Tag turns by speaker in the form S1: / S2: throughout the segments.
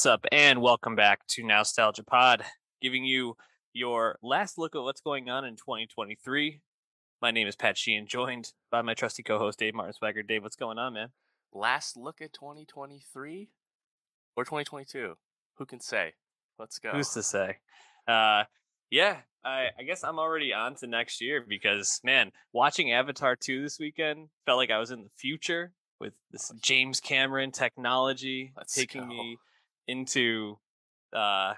S1: What's up, and welcome back to Nostalgia Pod, giving you your last look at what's going on in 2023. My name is Pat Sheehan, joined by my trusty co-host Dave Martin Swagger. Dave, what's going on, man?
S2: Last look at 2023 or 2022? Who can say? Let's go.
S1: Who's to say? Uh, yeah, I, I guess I'm already on to next year because, man, watching Avatar 2 this weekend felt like I was in the future with this James Cameron technology
S2: Let's
S1: taking
S2: go.
S1: me into, uh,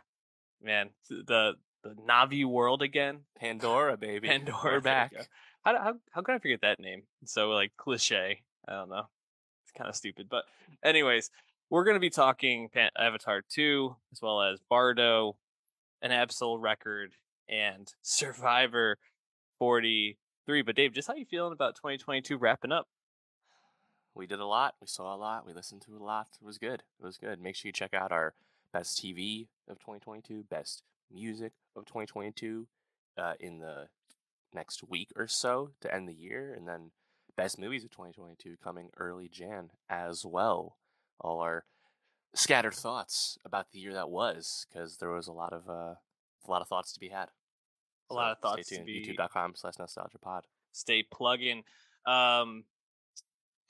S1: man, the the Na'vi world again.
S2: Pandora, baby.
S1: Pandora.
S2: We're back.
S1: How, how how can I forget that name? It's so like cliche. I don't know. It's kind of stupid, but anyways, we're gonna be talking Pan- Avatar two as well as Bardo, an Ab-Soul record, and Survivor forty three. But Dave, just how you feeling about twenty twenty two wrapping up?
S2: We did a lot. We saw a lot. We listened to a lot. It was good. It was good. Make sure you check out our best TV of 2022, best music of 2022 uh, in the next week or so to end the year, and then best movies of 2022 coming early Jan as well. All our scattered thoughts about the year that was, because there was a lot of uh, a lot of thoughts to be had.
S1: A lot of thoughts
S2: Stay
S1: to
S2: tuned.
S1: be-
S2: YouTube.com slash nostalgia pod.
S1: Stay plugging. Um,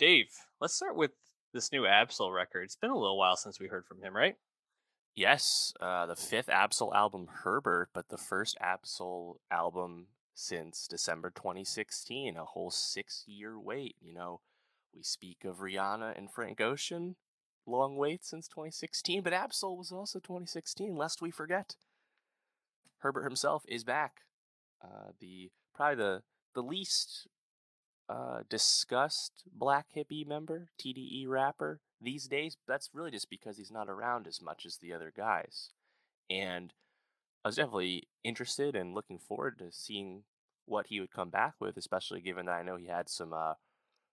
S1: Dave, let's start with this new Ab-Soul record. It's been a little while since we heard from him, right?
S2: Yes, uh, the fifth Ab-Soul album, Herbert, but the first Ab-Soul album since December 2016, a whole six year wait. You know, we speak of Rihanna and Frank Ocean, long wait since 2016, but Ab-Soul was also 2016, lest we forget. Herbert himself is back. Uh, the probably the the least uh, discussed Black Hippie member, TDE rapper these days. That's really just because he's not around as much as the other guys. And I was definitely interested and looking forward to seeing what he would come back with, especially given that I know he had some. Uh,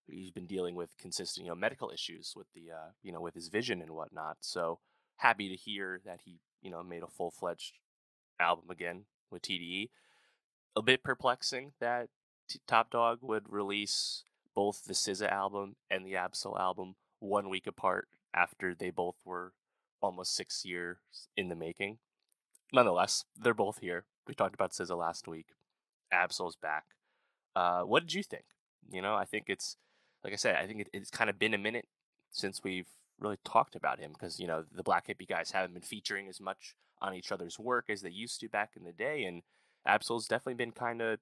S2: he's been dealing with consistent, you know, medical issues with the, uh, you know, with his vision and whatnot. So happy to hear that he, you know, made a full fledged album again with TDE. A bit perplexing that Top Dawg would release both the SZA album and the Ab-Soul album one week apart after they both were almost six years in the making. Nonetheless, they're both here. We talked about SZA last week. Ab-Soul's back. Uh, what did you think? You know, I think it's like I said. I think it, it's kind of been a minute since we've really talked about him because you know the Black Hippie guys haven't been featuring as much on each other's work as they used to back in the day, and Ab-Soul's definitely been kind of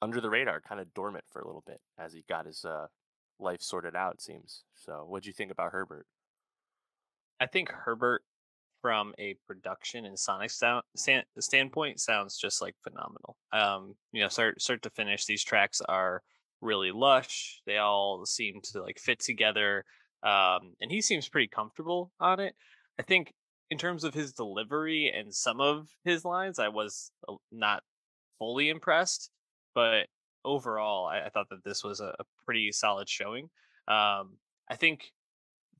S2: under the radar, kind of dormant for a little bit as he got his uh, life sorted out. It seems. So, what'd you think about Herbert?
S1: I think Herbert, from a production and sonic sound, stan- standpoint, sounds just like phenomenal. Um, you know, start start to finish, these tracks are really lush. They all seem to like fit together, um, and he seems pretty comfortable on it. I think in terms of his delivery and some of his lines, I was not fully impressed, but overall, I, I thought that this was a, a pretty solid showing. Um, I think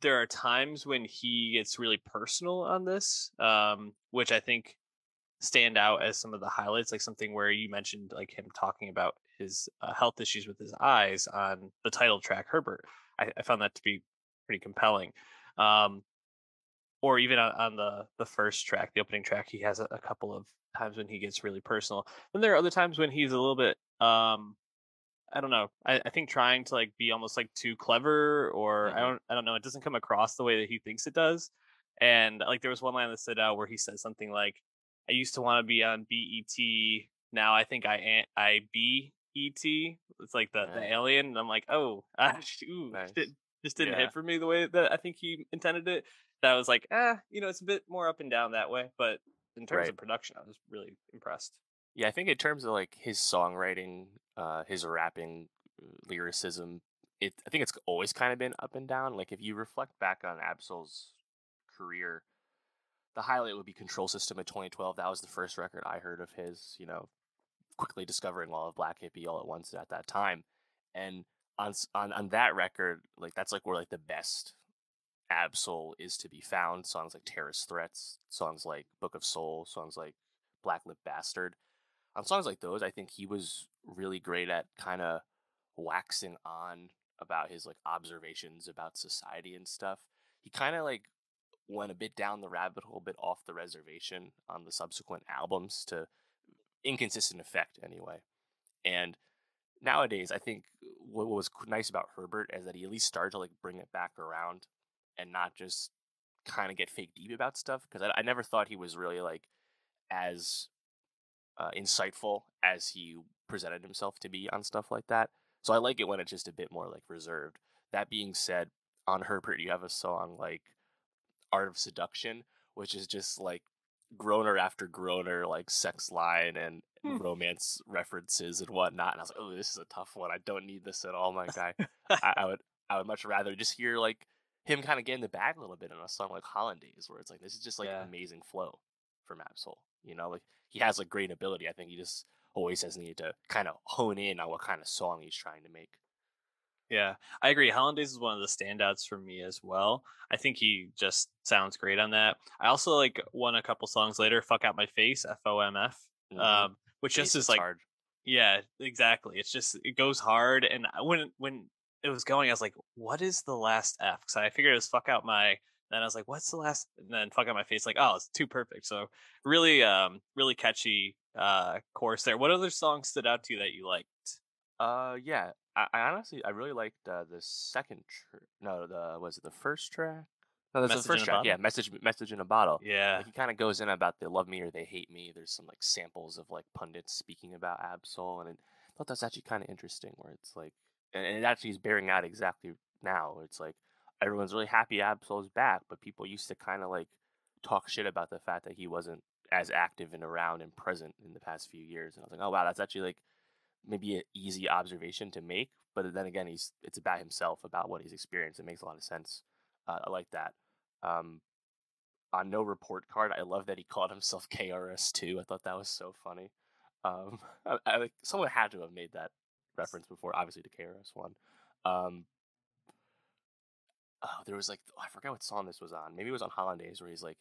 S1: there are times when he gets really personal on this, um, which I think stand out as some of the highlights, like something where you mentioned like him talking about his uh, health issues with his eyes on the title track Herbert. I, I found that to be pretty compelling. Um, or even on, on the the first track, the opening track, he has a, a couple of times when he gets really personal. Then there are other times when he's a little bit um I don't know. I, I think trying to like be almost like too clever or I
S2: Mhm.
S1: don't I don't know, it doesn't come across the way that he thinks it does. And like there was one line that stood out where he said something like, I used to want to be on BET, now I think I I be ET. It's like the, the alien. And I'm like, oh ah, ooh,
S2: Nice.
S1: shit, just didn't
S2: Yeah.
S1: hit for me the way that I think he intended it. That was like, ah, you know, it's a bit more up and down that way. But in terms
S2: Right.
S1: of production, I was really impressed.
S2: Yeah, I think in terms of like his songwriting, uh, his rapping, uh, lyricism, it I think it's always kind of been up and down. Like if you reflect back on Ab-Soul's career, the highlight would be Control System in 2012. That was the first record I heard of his. You know, quickly discovering all of Black Hippie all at once at that time, and on on on that record, like that's like where like the best Ab-Soul is to be found. Songs like Terrorist Threats, songs like Book of Soul, songs like Black Lip Bastard on songs like those, I think he was really great at kind of waxing on about his like observations about society and stuff. He kind of like went a bit down the rabbit hole, a bit off the reservation on the subsequent albums to inconsistent effect anyway. And nowadays, I think what was nice about Herbert is that he at least started to like bring it back around and not just kind of get fake deep about stuff. Because I, I, never thought he was really like as uh, insightful as he presented himself to be on stuff like that. So I like it when it's just a bit more like reserved. That being said, on Herbert, you have a song like Art of Seduction, which is just like groaner after groaner, like sex line and hmm. romance references and whatnot. And I was like, oh, this is a tough one. I don't need this at all, my guy. I, I, would I would much rather just hear like him kind of get in the bag a little bit in a song like Hollandaise, where it's like this is just like yeah. amazing flow for Ab-Soul. You know, like he has like great ability. I think he just always has needed to kind of hone in on what kind of song he's trying to make.
S1: Yeah, I agree. Hollandaise is one of the standouts for me as well. I think he just sounds great on that. I also like one a couple songs later, "Fuck Out My Face," F O M F, mm-hmm. um, which Face just is like, hard. yeah, exactly. It's just it goes hard, and when when it was going, I was like, what is the last F? Because I figured it was "Fuck Out My." Then I was like, what's the last? And then "Fuck Out My Face," like, oh, it's too perfect. So really, um, really catchy uh chorus there. What other songs stood out to you that you liked?
S2: Uh, yeah, I, I honestly I really liked uh, the second. Tr- no, the was it the first track? No, that's the first track. Yeah, message message in a bottle.
S1: Yeah,
S2: like, he kind of goes in about they love me or they hate me. There's some like samples of like pundits speaking about Ab-Soul, and I thought that's actually kind of interesting. Where it's like, and, and it actually is bearing out exactly now. It's like everyone's really happy Ab-Soul's back, but people used to kind of like talk shit about the fact that he wasn't as active and around and present in the past few years. And I was like, oh wow, that's actually like maybe an easy observation to make, but then again, he's it's about himself, about what he's experienced. It makes a lot of sense. Uh, I like that. Um, on no report card, I love that he called himself KRS Two. I thought that was so funny. Um, I, I, someone had to have made that reference before, obviously to KRS One. Um, oh, there was like I forget what song this was on. Maybe it was on Hollandaise where he's like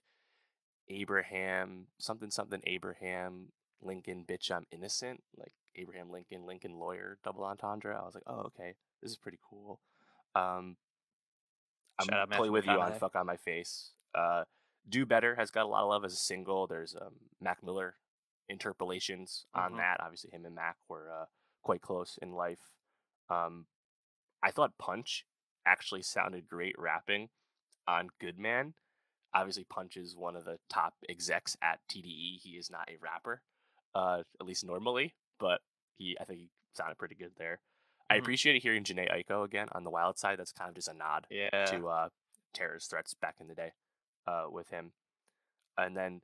S2: Abraham something something Abraham Lincoln bitch I'm innocent like Abraham Lincoln, Lincoln lawyer, double entendre. I was like, oh, okay, this is pretty cool. Um, I'm Shout totally with you on "Fuck on My Face." Uh, "Do Better" has got a lot of love as a single. There's um, Mac Miller interpolations on mm-hmm. that. Obviously, him and Mac were uh, quite close in life. Um, I thought Punch actually sounded great rapping on Good Man. Obviously, Punch is one of the top execs at TDE. He is not a rapper, uh, at least normally but he I think he sounded pretty good there. Mm-hmm. I appreciated hearing Jhené Aiko again on the Wild Side. That's kind of just a nod
S1: yeah.
S2: to uh, terrorist threats back in the day uh, with him. And then,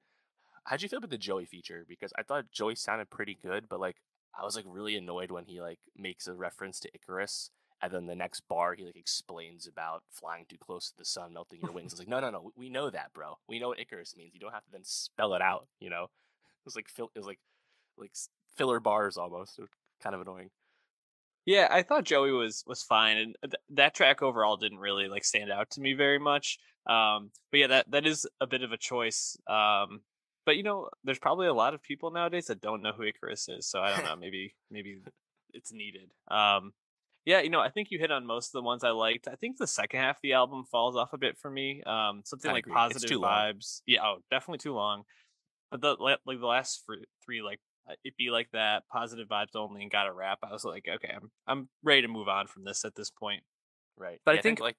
S2: how'd you feel about the Joey feature? Because I thought Joey sounded pretty good, but like I was like really annoyed when he like makes a reference to Icarus, and then the next bar he like explains about flying too close to the sun, melting your wings. I was like, no, no, no, we know that, bro. We know what Icarus means. You don't have to then spell it out. You know, it was like it was like like filler bars almost. kind of annoying.
S1: Yeah, I thought Joey was was fine, and th- that track overall didn't really like stand out to me very much. Um, but yeah, that that is a bit of a choice. Um, but you know, there's probably a lot of people nowadays that don't know who Icarus is, so I don't know. Maybe maybe it's needed. Um, yeah, you know, I think you hit on most of the ones I liked. I think the second half of the album falls off a bit for me. Um, something I like agree. positive vibes. Yeah, oh, definitely too long. But the like the last three like uh, it be like that, positive vibes only, and got a wrap. I was like, okay, I'm I'm ready to move on from this at this point.
S2: Right, but yeah, I, think, I, think,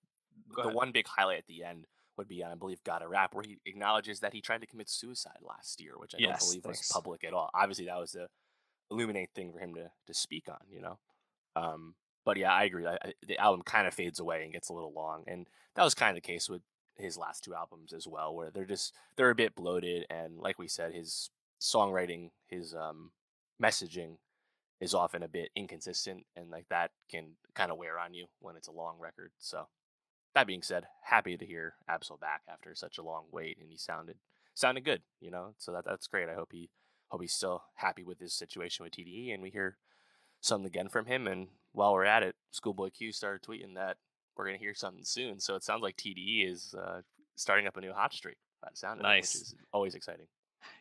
S2: like the one big highlight at the end would be, I believe, got a rap where he acknowledges that he tried to commit suicide last year, which I yes, don't believe thanks. was public at all. Obviously, that was the illuminate thing for him to to speak on, you know. Um, but yeah, I agree. I, the album kind of fades away and gets a little long, and that was kind of the case with his last two albums as well, where they're just they're a bit bloated, and like we said, his songwriting, his um, messaging is often a bit inconsistent, and like that can kind of wear on you when it's a long record. So, that being said, happy to hear Ab-Soul back after such a long wait, and he sounded sounded good, you know. So that that's great. I hope he hope he's still happy with his situation with TDE, and we hear something again from him. And while we're at it, Schoolboy Q started tweeting that we're gonna hear something soon. So it sounds like TDE is uh, starting up a new hot streak. That sounded nice, which is always exciting.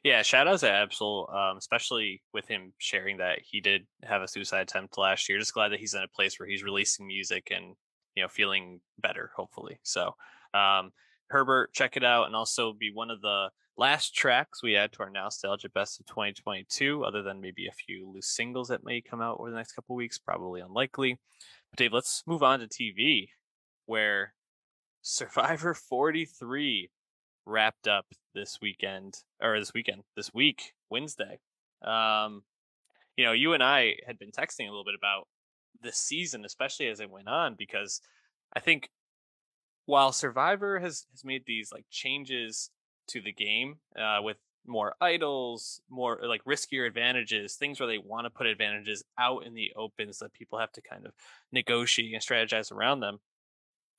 S1: Yeah, shout out to Ab-Soul, um, especially with him sharing that he did have a suicide attempt last year. Just glad that he's in a place where he's releasing music and you know feeling better, hopefully. So, um, Herbert, check it out, and also be one of the last tracks we add to our nostalgia best of 2022. Other than maybe a few loose singles that may come out over the next couple weeks, probably unlikely. But Dave, let's move on to TV, where Survivor 43 wrapped up this weekend or this weekend, this week, Wednesday. Um, you know, you and I had been texting a little bit about this season, especially as it went on, because I think while Survivor has has made these like changes to the game uh, with more idols, more like riskier advantages, things where they want to put advantages out in the open so that people have to kind of negotiate and strategize around them.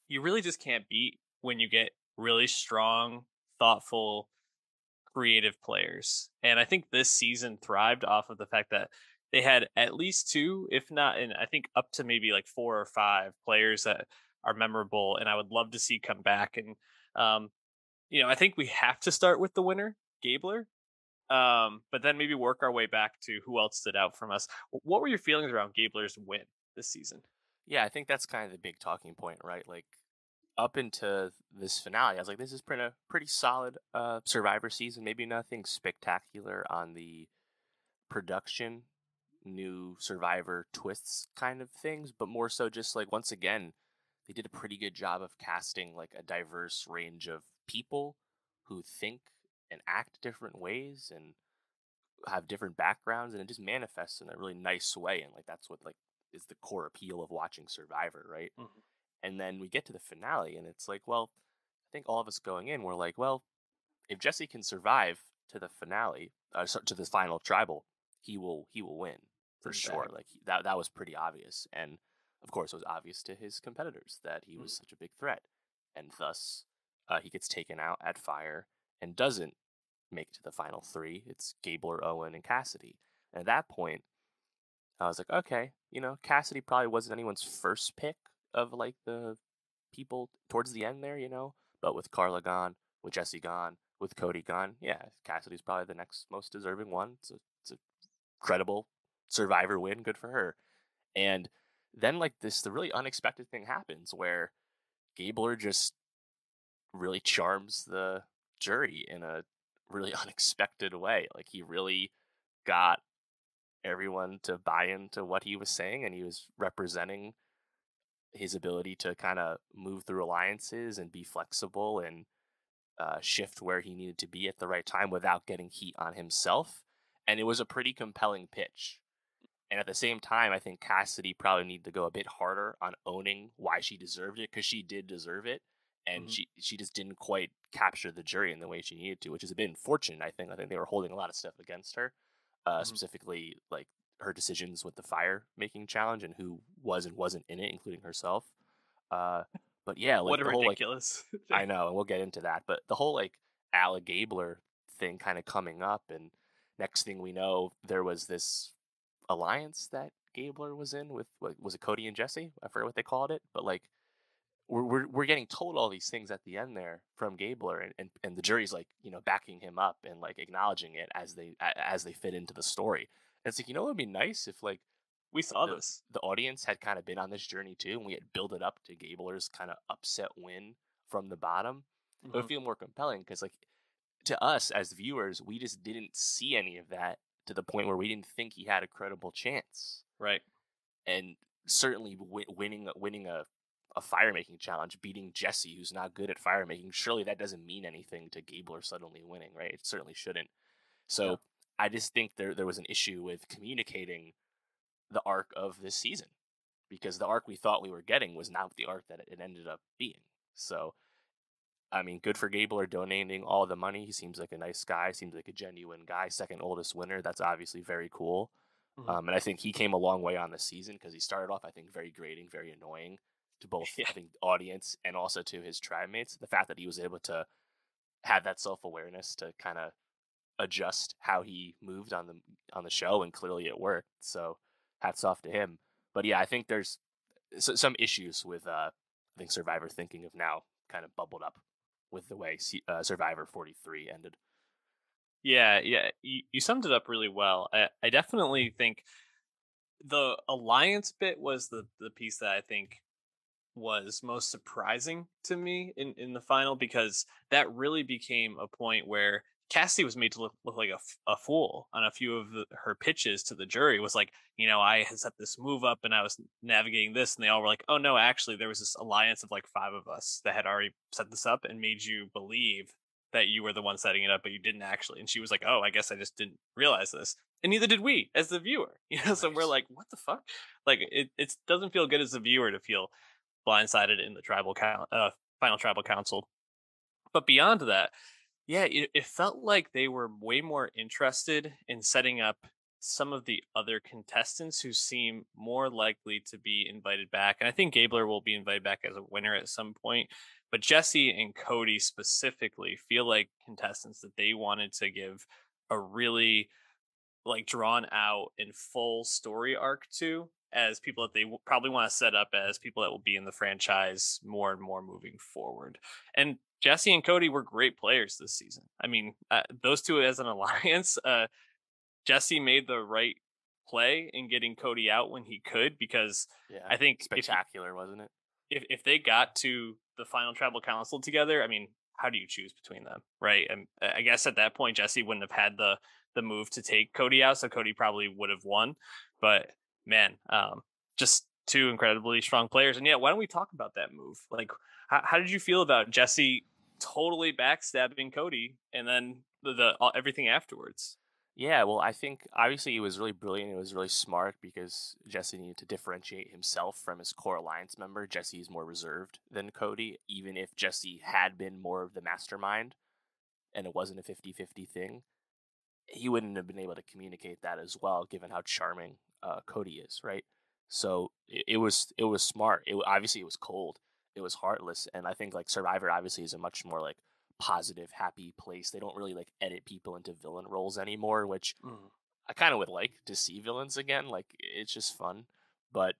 S1: You really just can't beat when you get really strong, thoughtful, creative players. And I think this season thrived off of the fact that they had at least two, if not, and I think up to maybe like four or five players that are memorable and I would love to see come back. And, um, you know, I think we have to start with the winner, Gabler, um, but then maybe work our way back to who else stood out from us. What were your feelings around Gabler's win this season?
S2: Yeah, I think that's kind of the big talking point, right? Like up into this finale, I was like, this is pretty pretty solid uh, Survivor season. Maybe nothing spectacular on the production, new Survivor twists kind of things, but more so just like once again, they did a pretty good job of casting like a diverse range of people who think and act different ways and have different backgrounds and it just manifests in a really nice way and like that's what like is the core appeal of watching survivor right mm-hmm. and then we get to the finale and it's like well i think all of us going in we're like well if jesse can survive to the finale uh, to the final tribal he will he will win for sure like that that was pretty obvious and of course, it was obvious to his competitors that he was mm. such a big threat, and thus uh, he gets taken out at fire and doesn't make it to the final three. It's Gabler, Owen, and Cassidy. And at that point, I was like, okay, you know, Cassidy probably wasn't anyone's first pick of like the people towards the end there, you know. But with Karla gone, with Jesse gone, with Cody gone, yeah, Cassidy's probably the next most deserving one. It's a, it's a credible survivor win. Good for her. And then like this the really unexpected thing happens where Gabler just really charms the jury in a really unexpected way. Like he really got everyone to buy into what he was saying and he was representing his ability to kind of move through alliances and be flexible and uh, shift where he needed to be at the right time without getting heat on himself. And it was a pretty compelling pitch. And at the same time, I think Cassidy probably needed to go a bit harder on owning why she deserved it because she did deserve it, and mm-hmm. she she just didn't quite capture the jury in the way she needed to, which is a bit unfortunate. I think I think they were holding a lot of stuff against her, uh, mm-hmm. specifically like her decisions with the fire making challenge and who was and wasn't in it, including herself. Uh, but yeah, like,
S1: what a
S2: whole,
S1: ridiculous!
S2: Like, I know, and we'll get into that. But the whole like Ala Gabler thing kind of coming up, and next thing we know, there was this alliance that Gabler was in with what was it Cody and Jesse? I forget what they called it, but like we're we're, we're getting told all these things at the end there from Gabler, and, and and the jury's like you know backing him up and like acknowledging it as they as they fit into the story. And it's like you know it would be nice if like
S1: we saw
S2: the,
S1: this
S2: the audience had kind of been on this journey too, and we had built it up to Gabler's kind of upset win from the bottom. Mm-hmm. It would mm-hmm. feel more compelling because like to us as viewers, we just didn't see any of that to the point where we didn't think he had a credible chance.
S1: Right.
S2: And certainly w- winning winning a a fire making challenge, beating Jesse, who's not good at fire making, surely that doesn't mean anything to Gabler suddenly winning, right? It certainly shouldn't. So yeah. I just think there there was an issue with communicating the arc of this season because the arc we thought we were getting was not the arc that it ended up being. So I mean, good for Gabler donating all the money. He seems like a nice guy, seems like a genuine guy. Second oldest winner. That's obviously very cool. Mm-hmm. Um, and I think he came a long way on the season because he started off, I think, very grating, very annoying to both, yeah. I think, audience and also to his tribe mates. The fact that he was able to have that self awareness to kind of adjust how he moved on the on the show, and clearly it worked. So hats off to him. But yeah, I think there's some issues with uh, I think Survivor thinking of now kind of bubbled up with the way uh, Survivor 43 ended.
S1: Yeah, yeah, you, you summed it up really well. I, I definitely think the alliance bit was the the piece that I think was most surprising to me in, in the final because that really became a point where Cassie was made to look, look like a, a fool on a few of the, her pitches to the jury. It was like, you know, I had set this move up and I was navigating this, and they all were like, oh no, actually, there was this alliance of like five of us that had already set this up and made you believe that you were the one setting it up, but you didn't actually. And she was like, oh, I guess I just didn't realize this. And neither did we as the viewer. You know, nice. so we're like, what the fuck? Like, it it doesn't feel good as a viewer to feel blindsided in the tribal count, uh, final tribal council. But beyond that, yeah, it, it felt like they were way more interested in setting up some of the other contestants who seem more likely to be invited back. And I think Gabler will be invited back as a winner at some point. But Jesse and Cody specifically feel like contestants that they wanted to give a really like drawn out and full story arc to as people that they probably want to set up as people that will be in the franchise more and more moving forward. And Jesse and Cody were great players this season. I mean, uh, those two as an alliance, uh, Jesse made the right play in getting Cody out when he could because yeah, I think
S2: spectacular, if, wasn't it?
S1: If if they got to the final tribal council together, I mean, how do you choose between them, right? And I guess at that point, Jesse wouldn't have had the the move to take Cody out, so Cody probably would have won. But man, um, just two incredibly strong players. And yeah, why don't we talk about that move? Like, how, how did you feel about Jesse totally backstabbing Cody and then the, the everything afterwards?
S2: Yeah, well, I think obviously it was really brilliant. It was really smart because Jesse needed to differentiate himself from his core alliance member. Jesse is more reserved than Cody, even if Jesse had been more of the mastermind and it wasn't a 50 50 thing. He wouldn't have been able to communicate that as well, given how charming uh, Cody is, right? So it, it, was it was smart. It obviously it was cold. It was heartless, and I think like Survivor obviously is a much more like positive, happy place. They don't really like edit people into villain roles anymore, which mm. I kind of would like to see villains again. Like it's just fun, but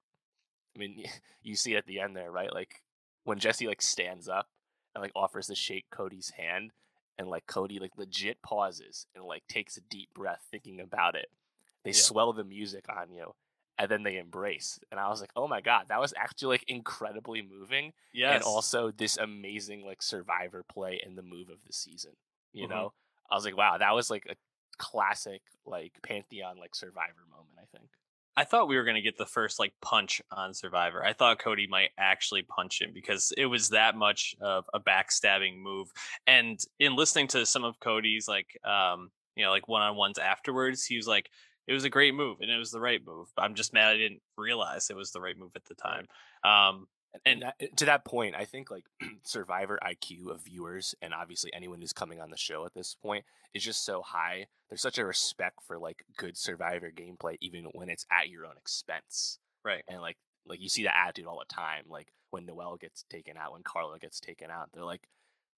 S2: I mean, you see at the end there, right? Like when Jesse like stands up and like offers to shake Cody's hand, and like Cody like legit pauses and like takes a deep breath thinking about it they yeah. swell the music on you and then they embrace and i was like oh my god that was actually like incredibly moving yeah and also this amazing like survivor play in the move of the season you mm-hmm. know i was like wow that was like a classic like pantheon like survivor moment i think
S1: I thought we were going to get the first like punch on Survivor. I thought Cody might actually punch him because it was that much of a backstabbing move. And in listening to some of Cody's like um you know like one-on-ones afterwards, he was like it was a great move and it was the right move. I'm just mad I didn't realize it was the right move at the time. Um,
S2: and, and that, eh, to that point, I think like survivor IQ of viewers and obviously anyone who's coming on the show at this point is just so high. There's such a respect for like good survivor gameplay, even when it's at your own expense.
S1: Right.
S2: And like like you see that attitude all the time. Like when Noelle gets taken out, when Karla gets taken out, they're like,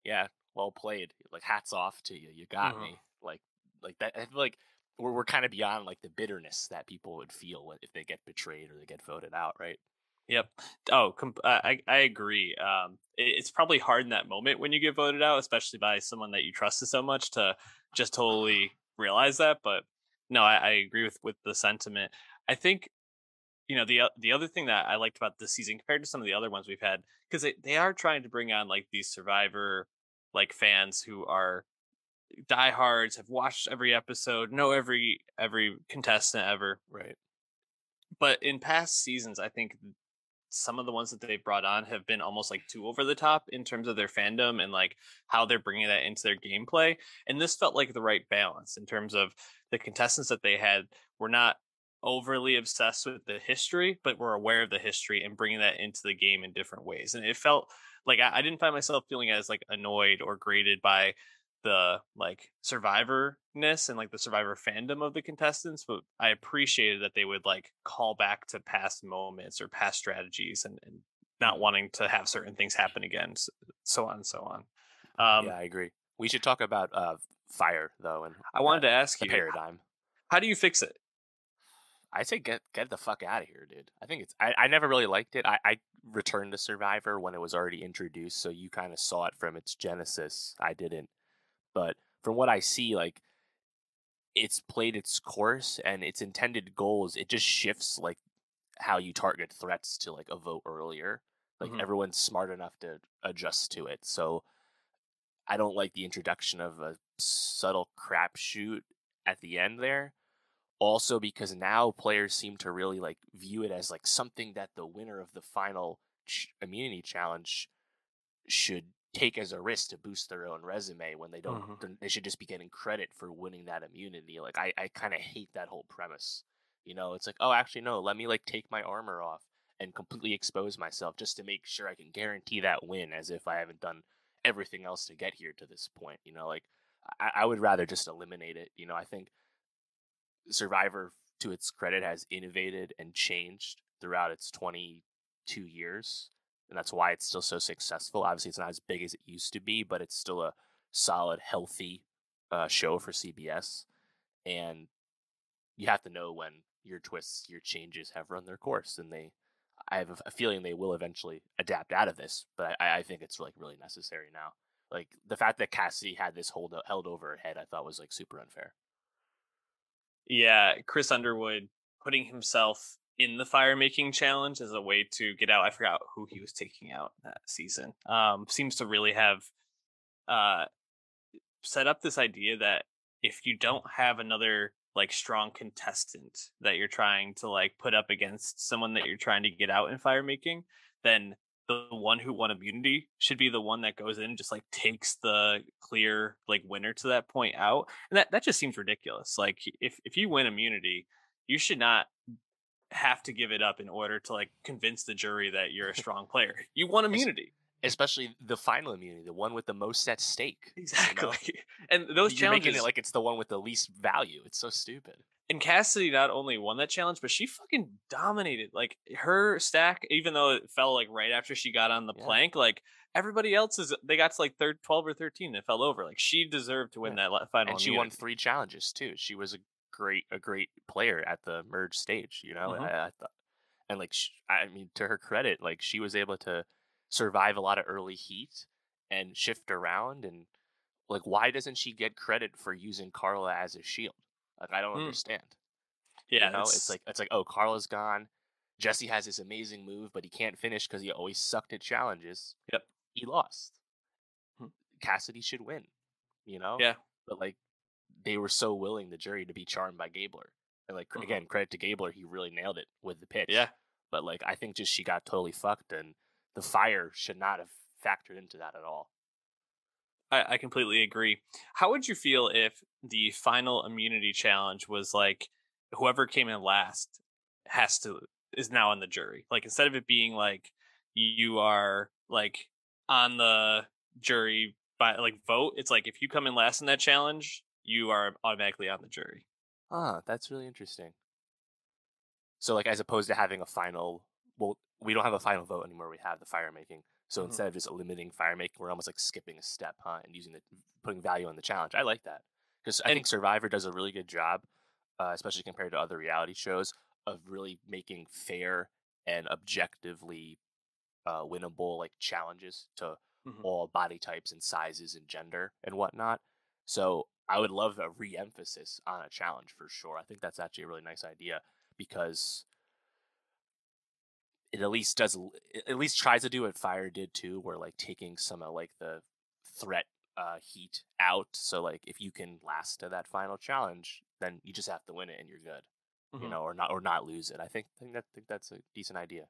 S2: "Yeah, well played. Like hats off to you. You got mm-hmm. me." Like like that. I feel like we're, we're kind of beyond like the bitterness that people would feel if they get betrayed or they get voted out, right?
S1: Yep. Oh, comp- I I agree. Um, it, it's probably hard in that moment when you get voted out, especially by someone that you trusted so much, to just totally realize that. But no, I, I agree with with the sentiment. I think you know the the other thing that I liked about this season compared to some of the other ones we've had because they, they are trying to bring on like these survivor like fans who are diehards have watched every episode, know every every contestant ever.
S2: Right.
S1: But in past seasons, I think some of the ones that they've brought on have been almost like too over the top in terms of their fandom and like how they're bringing that into their gameplay. And this felt like the right balance in terms of the contestants that they had were not overly obsessed with the history, but were aware of the history and bringing that into the game in different ways. And it felt like I, I didn't find myself feeling as like annoyed or graded by the like survivorness and like the survivor fandom of the contestants but i appreciated that they would like call back to past moments or past strategies and, and not wanting to have certain things happen again so on and so on.
S2: Um, yeah i agree. We should talk about uh, fire though and
S1: i wanted to ask you
S2: paradigm.
S1: how do you fix it?
S2: I say get get the fuck out of here dude. I think it's i, I never really liked it. I, I returned to survivor when it was already introduced so you kind of saw it from its genesis. I didn't but from what I see, like it's played its course and its intended goals. It just shifts like how you target threats to like a vote earlier. Like
S1: Mhm.
S2: everyone's smart enough to adjust to it. So I don't like the introduction of a subtle crapshoot at the end there. Also, because now players seem to really like view it as like something that the winner of the final ch- immunity challenge should take as a risk to boost their own resume when they don't.
S1: Mhm.
S2: They should just be getting credit for winning that immunity. Like I, I kind of hate that whole premise. You know, it's like, oh, actually, no. Let me like take my armor off and completely expose myself just to make sure I can guarantee that win, as if I haven't done everything else to get here to this point. You know, like I, I would rather just eliminate it. You know, I think Survivor, to its credit, has innovated and changed throughout its 22 years. And that's why it's still so successful. Obviously, it's not as big as it used to be, but it's still a solid, healthy uh, show for CBS. And you have to know when your twists, your changes have run their course. And they, I have a feeling they will eventually adapt out of this, but I, I think it's like really necessary now. Like the fact that Cassidy had this hold held over her head, I thought was like super unfair.
S1: Yeah, Chris Underwood putting himself in the fire making challenge as a way to get out. I forgot who he was taking out that season. Um, seems to really have uh, set up this idea that if you don't have another like strong contestant that you're trying to like put up against someone that you're trying to get out in fire making, then the one who won immunity should be the one that goes in and just like takes the clear like winner to that point out and that that just seems ridiculous like if if you win immunity you should not have to give it up in order to like convince the jury that you're a strong player you want immunity
S2: Especially the final immunity, the one with the most at stake. you know?
S1: exactly and those
S2: You're making
S1: challenges
S2: it like it's the one with the least value. It's so stupid.
S1: and Cassidy not only won that challenge, but she fucking dominated. Like her stack, even though it fell like right after she got on the
S2: Yeah.
S1: plank, like everybody else is they got to like third twelve or thirteen and fell over. Like she deserved to win
S2: Yeah.
S1: that final.
S2: and she won three challenges too. She was a great a great player at the merge stage, you know.
S1: Mhm.
S2: I, I thought, and like sh I mean, to her credit, like she was able to survive a lot of early heat and shift around. And like, why doesn't she get credit for using Karla as a shield? Like, I don't
S1: Hmm.
S2: understand.
S1: Yeah,
S2: you know, it's like it's like oh, Karla's gone. Jesse has this amazing move, but he can't finish because he always sucked at challenges.
S1: Yep.
S2: He lost.
S1: Hmm.
S2: Cassidy should win. You know.
S1: yeah,
S2: but like they were so willing the jury to be charmed by Gabler. And like
S1: Mhm.
S2: again, credit to Gabler, he really nailed it with the pitch.
S1: yeah.
S2: But like I think just she got totally fucked, and the fire should not have factored into that at all.
S1: I, I completely agree. How would you feel if the final immunity challenge was like whoever came in last has to is now on the jury? Like instead of it being like you are like on the jury by like vote, it's like if you come in last in that challenge, you are automatically on the jury.
S2: Ah, that's really interesting. So like as opposed to having a final, well, we don't have a final vote anymore. We have the fire making. So
S1: Mhm.
S2: instead of just limiting fire making, we're almost like skipping a step, huh? And using the putting value on the challenge. I like that because I
S1: And-
S2: think Survivor does a really good job, uh, especially compared to other reality shows, of really making fair and objectively uh, winnable like challenges to
S1: Mhm.
S2: all body types and sizes and gender and whatnot. So I would love a re-emphasis on a challenge for sure. I think that's actually a really nice idea because it at least does at least tries to do what Fire did too, where like taking some of like the threat uh, heat out. So like if you can last to that final challenge, then you just have to win it and you're good, you
S1: Mhm.
S2: know, or not or not lose it. I think I think that think that's a decent idea.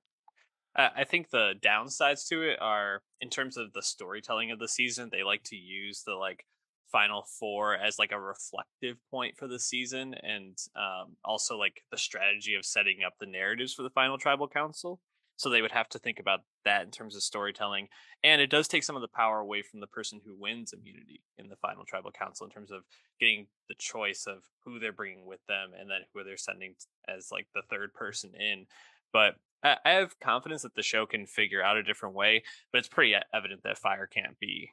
S1: I I think the downsides to it are in terms of the storytelling of the season, they like to use the like final four as like a reflective point for the season and um, also like the strategy of setting up the narratives for the final tribal council. So they would have to think about that in terms of storytelling. And it does take some of the power away from the person who wins immunity in the final tribal council in terms of getting the choice of who they're bringing with them and then who they're sending as like the third person in. But I have confidence that the show can figure out a different way, but it's pretty evident that fire can't be,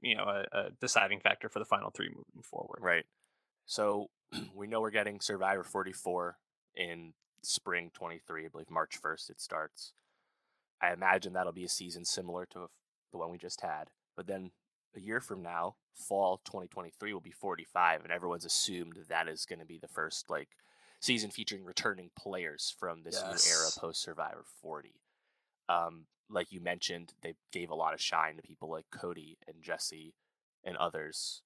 S1: you know, a, a deciding factor for the final three moving forward.
S2: Right. So we know we're getting Survivor 44 in spring 23. I believe March 1st it starts. I imagine that'll be a season similar to the one we just had. But then a year from now, fall 2023 will be 45, and everyone's assumed that is going to be the first like season featuring returning players from this new era post Survivor 40. Um, like you mentioned, they gave a lot of shine to people like Cody and Jesse and others.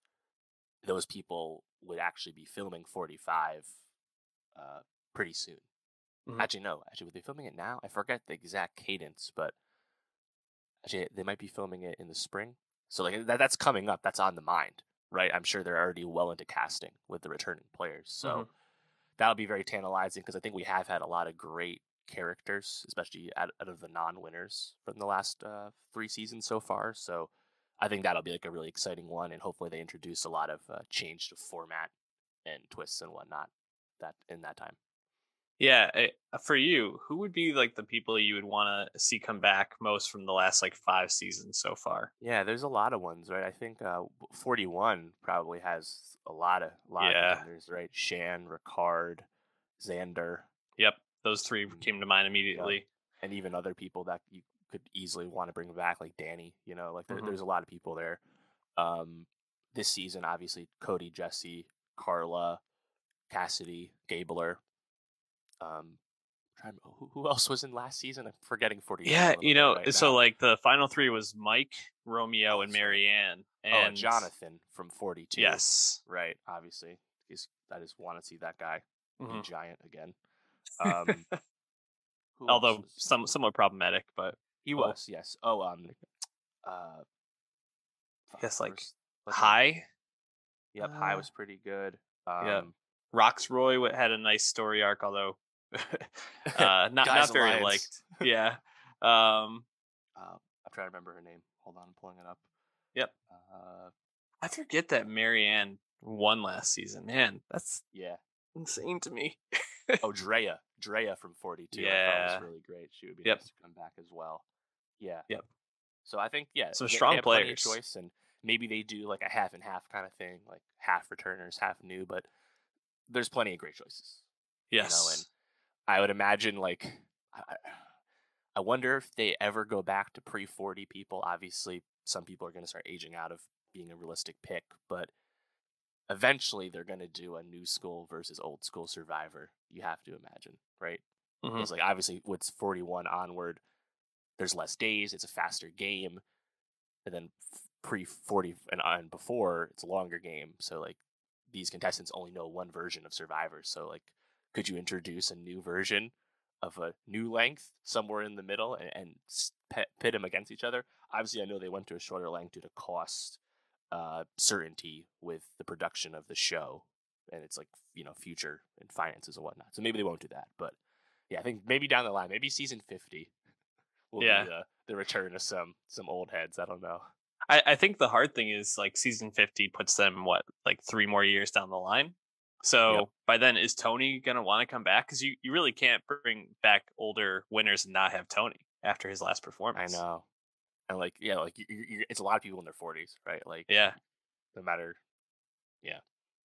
S2: Those people would actually be filming 45 uh, pretty soon. Mm-hmm. Actually, no. Actually, were they filming it now? I forget the exact cadence, but actually, they might be filming it in the spring. So like that, that's coming up. That's on the mind, right? I'm sure they're already well into casting with the returning players. So mm-hmm. that would be very tantalizing because I think we have had a lot of great characters, especially out, out of the non-winners from the last uh, three seasons so far. So I think that'll be like a really exciting one, and hopefully they introduce a lot of uh, change to format and twists and whatnot that in that time.
S1: Yeah, eh, for you, who would be like the people you would want to see come back most from the last like five seasons so far?
S2: Yeah, there's a lot of ones, right? I think uh, 41 probably has a lot of lot yeah. of There's right? Shan, Ricard, Xander.
S1: Yep, those three mm, came to mind immediately. Yep.
S2: And even other people that you could easily want to bring back, like Danny. You know, like there, mm-hmm. there's a lot of people there. Um, this season, obviously, Cody, Jesse, Karla, Cassidy, Gabler. Um, who else was in last season? I'm forgetting 40.
S1: Yeah, you know, right so now. like the final three was Mike, Romeo, oh, and Maryanne.
S2: Oh, and oh, Jonathan from 42.
S1: Yes.
S2: Right, obviously. He's, I just want to see that guy mm-hmm. be giant again. Um,
S1: Although some somewhat problematic, but
S2: he was, yes. Oh, um, uh,
S1: I guess like Hai.
S2: Yep, uh, Hai was pretty good. Um,
S1: yeah, Rocksroy had a nice story arc, although uh, not not very Alliance. liked. Yeah. Um,
S2: uh, I'm trying to remember her name. Hold on, I'm pulling it up.
S1: Yep. Uh, I forget that Maryanne won last season. Man, that's
S2: yeah
S1: insane to me.
S2: oh, Drea, Drea from 42. Yeah, was really great. She would be yep. nice to come back as well. Yeah.
S1: Yep.
S2: So I think yeah,
S1: some strong players.
S2: choice, and maybe they do like a half and half kind of thing, like half returners, half new. But there's plenty of great choices.
S1: Yes. You know, and
S2: I would imagine like I, I wonder if they ever go back to pre 40 people. Obviously, some people are going to start aging out of being a realistic pick, but eventually they're going to do a new school versus old school survivor. You have to imagine, right? Mm-hmm. It's like obviously what's 41 onward, there's less days, it's a faster game. And then pre 40 and, and before, it's a longer game. So like these contestants only know one version of survivor. So like could you introduce a new version of a new length somewhere in the middle and, and pit them against each other? Obviously, I know they went to a shorter length due to cost uh, certainty with the production of the show, and it's like you know future and finances and whatnot. So maybe they won't do that, but yeah, I think maybe down the line, maybe season fifty will yeah. be the, the return of some some old heads. I don't know.
S1: I, I think the hard thing is like season fifty puts them what like three more years down the line. So yep. by then, is Tony gonna want to come back? Because you, you really can't bring back older winners and not have Tony after his last performance.
S2: I know, and like yeah, like you, you, it's a lot of people in their forties, right? Like
S1: yeah,
S2: no matter, yeah.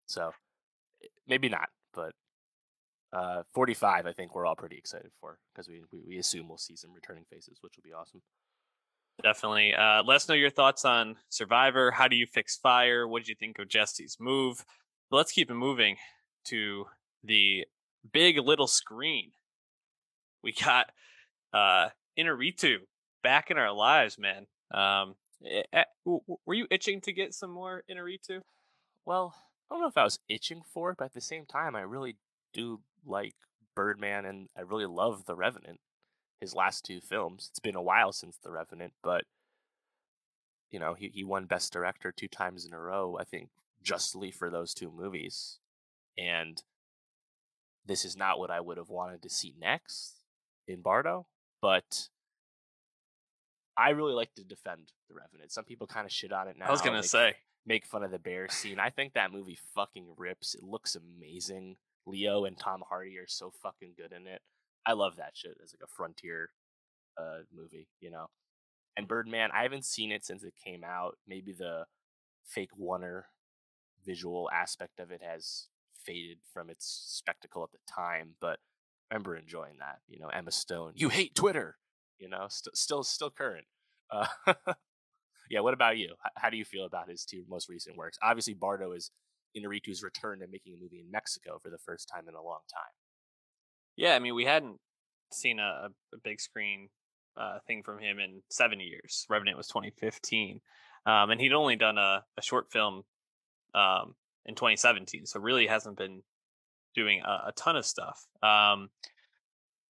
S2: So eh, maybe not, but uh, 45, I think we're all pretty excited for because we, we, we assume we'll see some returning faces, which will be awesome.
S1: Definitely. Uh, let us know your thoughts on Survivor. How do you fix fire? What did you think of Jesse's move? But let's keep it moving to the big little screen. We got uh Iñárritu back in our lives, man. Um, eh, eh, were you itching to get some more Iñárritu?
S2: Well, I don't know if I was itching for it, but at the same time, I really do like Birdman, and I really love The Revenant. His last two films. It's been a while since The Revenant, but you know he he won Best Director two times in a row. I think justly for those two movies, and this is not what I would have wanted to see next in Bardo, but I really like to defend The Revenant. Some people kind of shit on it now.
S1: I was gonna
S2: make,
S1: say
S2: make fun of the bear scene. I think that movie fucking rips. It looks amazing. Leo and Tom Hardy are so fucking good in it. I love that shit as like a frontier uh movie, you know. And Birdman, I haven't seen it since it came out. Maybe the fake oneer visual aspect of it has faded from its spectacle at the time, but I remember enjoying that. You know, Emma Stone, you hate Twitter you know, st- still still current. Uh, yeah, what about you? H- how do you feel about his two most recent works? Obviously, Bardo is Iñárritu's return to making a movie in Mexico for the first time in a long time.
S1: Yeah, I mean, we hadn't seen a, a big screen uh, thing from him in seven years. Revenant was 2015, um, and he'd only done a, a short film um, in 2017, so really hasn't been doing a, a ton of stuff. Um,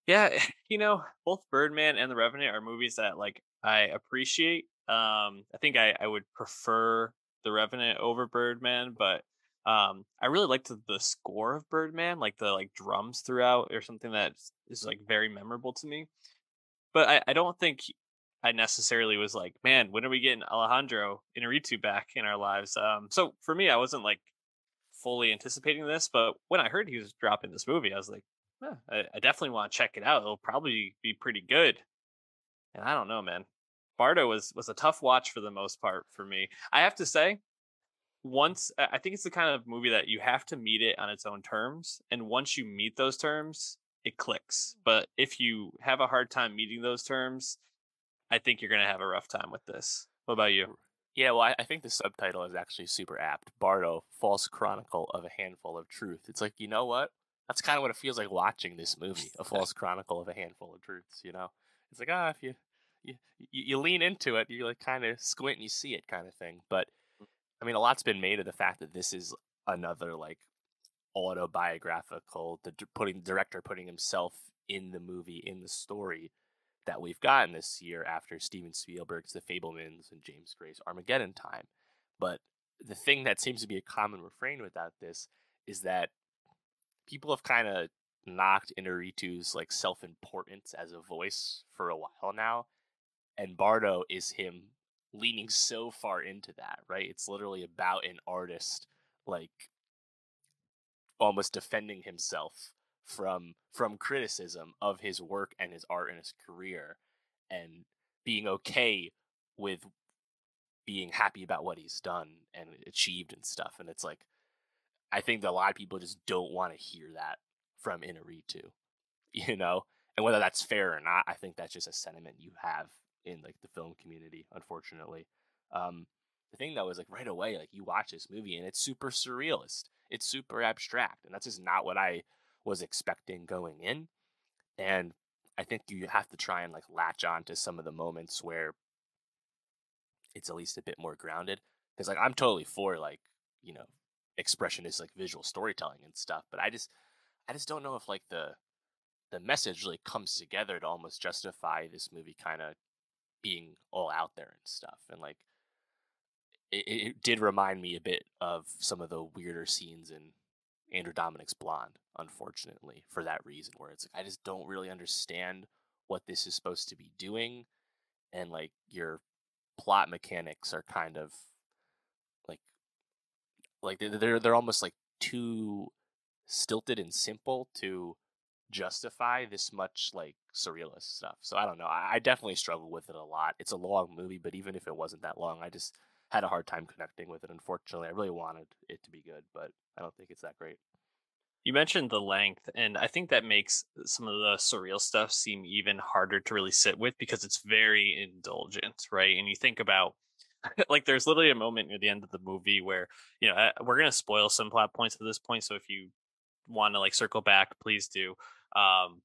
S1: yeah, you know, both Birdman and The Revenant are movies that like I appreciate. Um, I think I, I would prefer The Revenant over Birdman, but um, I really liked the, score of Birdman, like the like drums throughout, or something that is like very memorable to me. But I, I don't think I necessarily was like, man, when are we getting Alejandro Iñárritu back in our lives? Um, so for me, I wasn't like fully anticipating this, but when I heard he was dropping this movie, I was like, I, I definitely want to check it out. It'll probably be pretty good. And I don't know, man. Bardo was was a tough watch for the most part for me. I have to say, once I think it's the kind of movie that you have to meet it on its own terms, and once you meet those terms, it clicks. Mm. But if you have a hard time meeting those terms, I think you're gonna have a rough time with this. What about you?
S2: Yeah, well, I, I think the subtitle is actually super apt. Bardo, False Chronicle of a Handful of Truth. It's like, you know what? That's kind of what it feels like watching this movie, A False Chronicle of a Handful of Truths, you know? It's like, ah, if you, you, you lean into it, you like kind of squint and you see it kind of thing. But, I mean, a lot's been made of the fact that this is another, like, autobiographical, the putting director putting himself in the movie, in the story that we've gotten this year after Steven Spielberg's The Fabelmans and James Gray's Armageddon Time. But the thing that seems to be a common refrain without this is that people have kind of knocked Iñárritu's like self-importance as a voice for a while now, and Bardo is him leaning so far into that. Right? It's literally about an artist like almost defending himself from from criticism of his work and his art and his career and being okay with being happy about what he's done and achieved and stuff and it's like i think that a lot of people just don't want to hear that from Iñárritu you know and whether that's fair or not i think that's just a sentiment you have in like the film community unfortunately um the thing though is like right away like you watch this movie and it's super surrealist it's super abstract and that's just not what i was expecting going in. And I think you have to try and like latch on to some of the moments where it's at least a bit more grounded. Because like I'm totally for like, you know, expressionist like visual storytelling and stuff. But I just I just don't know if like the the message really comes together to almost justify this movie kind of being all out there and stuff. And like it, it did remind me a bit of some of the weirder scenes in Andrew Dominik's Blonde, unfortunately, for that reason, where it's like I just don't really understand what this is supposed to be doing, and like your plot mechanics are kind of like they're they're almost like too stilted and simple to justify this much like surrealist stuff. So I don't know. I, I definitely struggle with it a lot. It's a long movie, but even if it wasn't that long, I just had a hard time connecting with it. Unfortunately, I really wanted it to be good, but I don't think it's that great.
S1: You mentioned the length, and I think that makes some of the surreal stuff seem even harder to really sit with because it's very indulgent, right? And you think about like there's literally a moment near the end of the movie where you know we're gonna spoil some plot points at this point, so if you want to like circle back, please do. Um,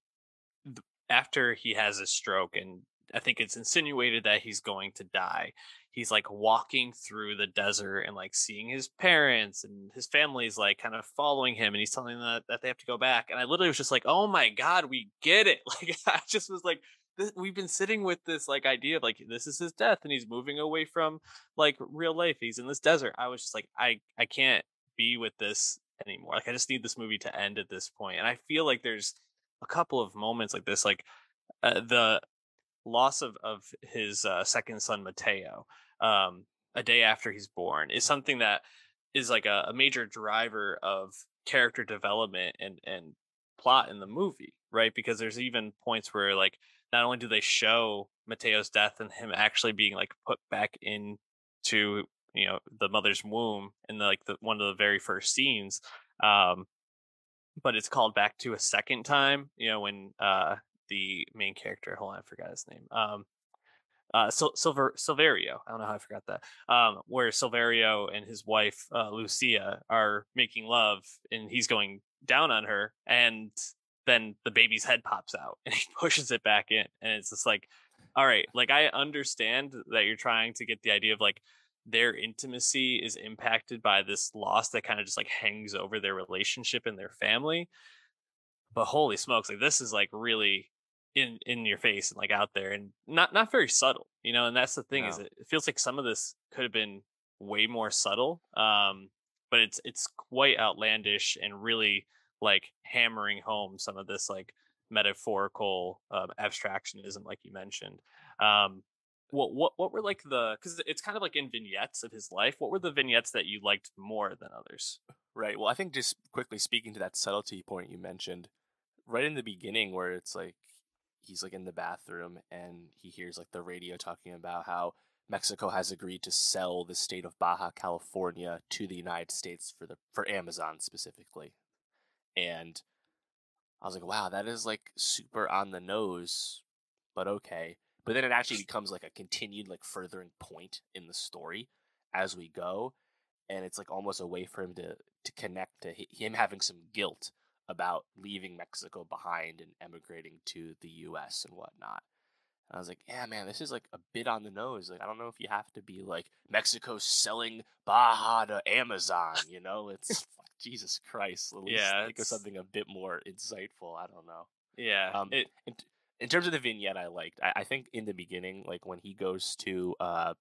S1: after he has a stroke and I think it's insinuated that he's going to die. He's like walking through the desert and like seeing his parents and his family's like kind of following him and he's telling them that, that they have to go back. And I literally was just like, oh my God, we get it. Like I just was like, this, we've been sitting with this like idea of like this is his death and he's moving away from like real life. He's in this desert. I was just like, I I can't be with this anymore. Like I just need this movie to end at this point. And I feel like there's a couple of moments like this, like uh, the loss of of his uh, second son Mateo um, a day after he's born is something that is like a, a major driver of character development and and plot in the movie, right? Because there's even points where like not only do they show Mateo's death and him actually being like put back into you know the mother's womb in the, like the one of the very first scenes um but it's called back to a second time you know when uh the main character. Hold on, I forgot his name. Um, uh, Sil- Silver Silverio. I don't know how I forgot that. Um, where Silverio and his wife uh, Lucia are making love, and he's going down on her, and then the baby's head pops out, and he pushes it back in, and it's just like all right, like I understand that you're trying to get the idea of like their intimacy is impacted by this loss that kind of just like hangs over their relationship and their family. But holy smokes, like this is like really in in your face and like out there and not not very subtle, you know, and that's the thing no. is it, it feels like some of this could have been way more subtle. Um but it's it's quite outlandish and really like hammering home some of this like metaphorical um, abstractionism like you mentioned. Um what what what were like the because it's kind of like in vignettes of his life what were the vignettes that you liked more than others?
S2: Right well i think just quickly speaking to that subtlety point you mentioned right in the beginning where it's like he's like in the bathroom and he hears like the radio talking about how mexico has agreed to sell the state of baja california to the united states for the for amazon specifically and i was like wow that is like super on the nose but okay but then it actually becomes like a continued like furthering point in the story as we go and it's like almost a way for him to to connect to him having some guilt about leaving Mexico behind and emigrating to the US and whatnot. And I was like, yeah, man, this is like a bit on the nose. Like, I don't know if you have to be like Mexico selling Baja to Amazon, you know? It's Jesus Christ. At least yeah, think of something a bit more insightful. I don't know.
S1: Yeah.
S2: Um, it, in, in terms of the vignette, I liked. I, I, think in the beginning, like when he goes to uh,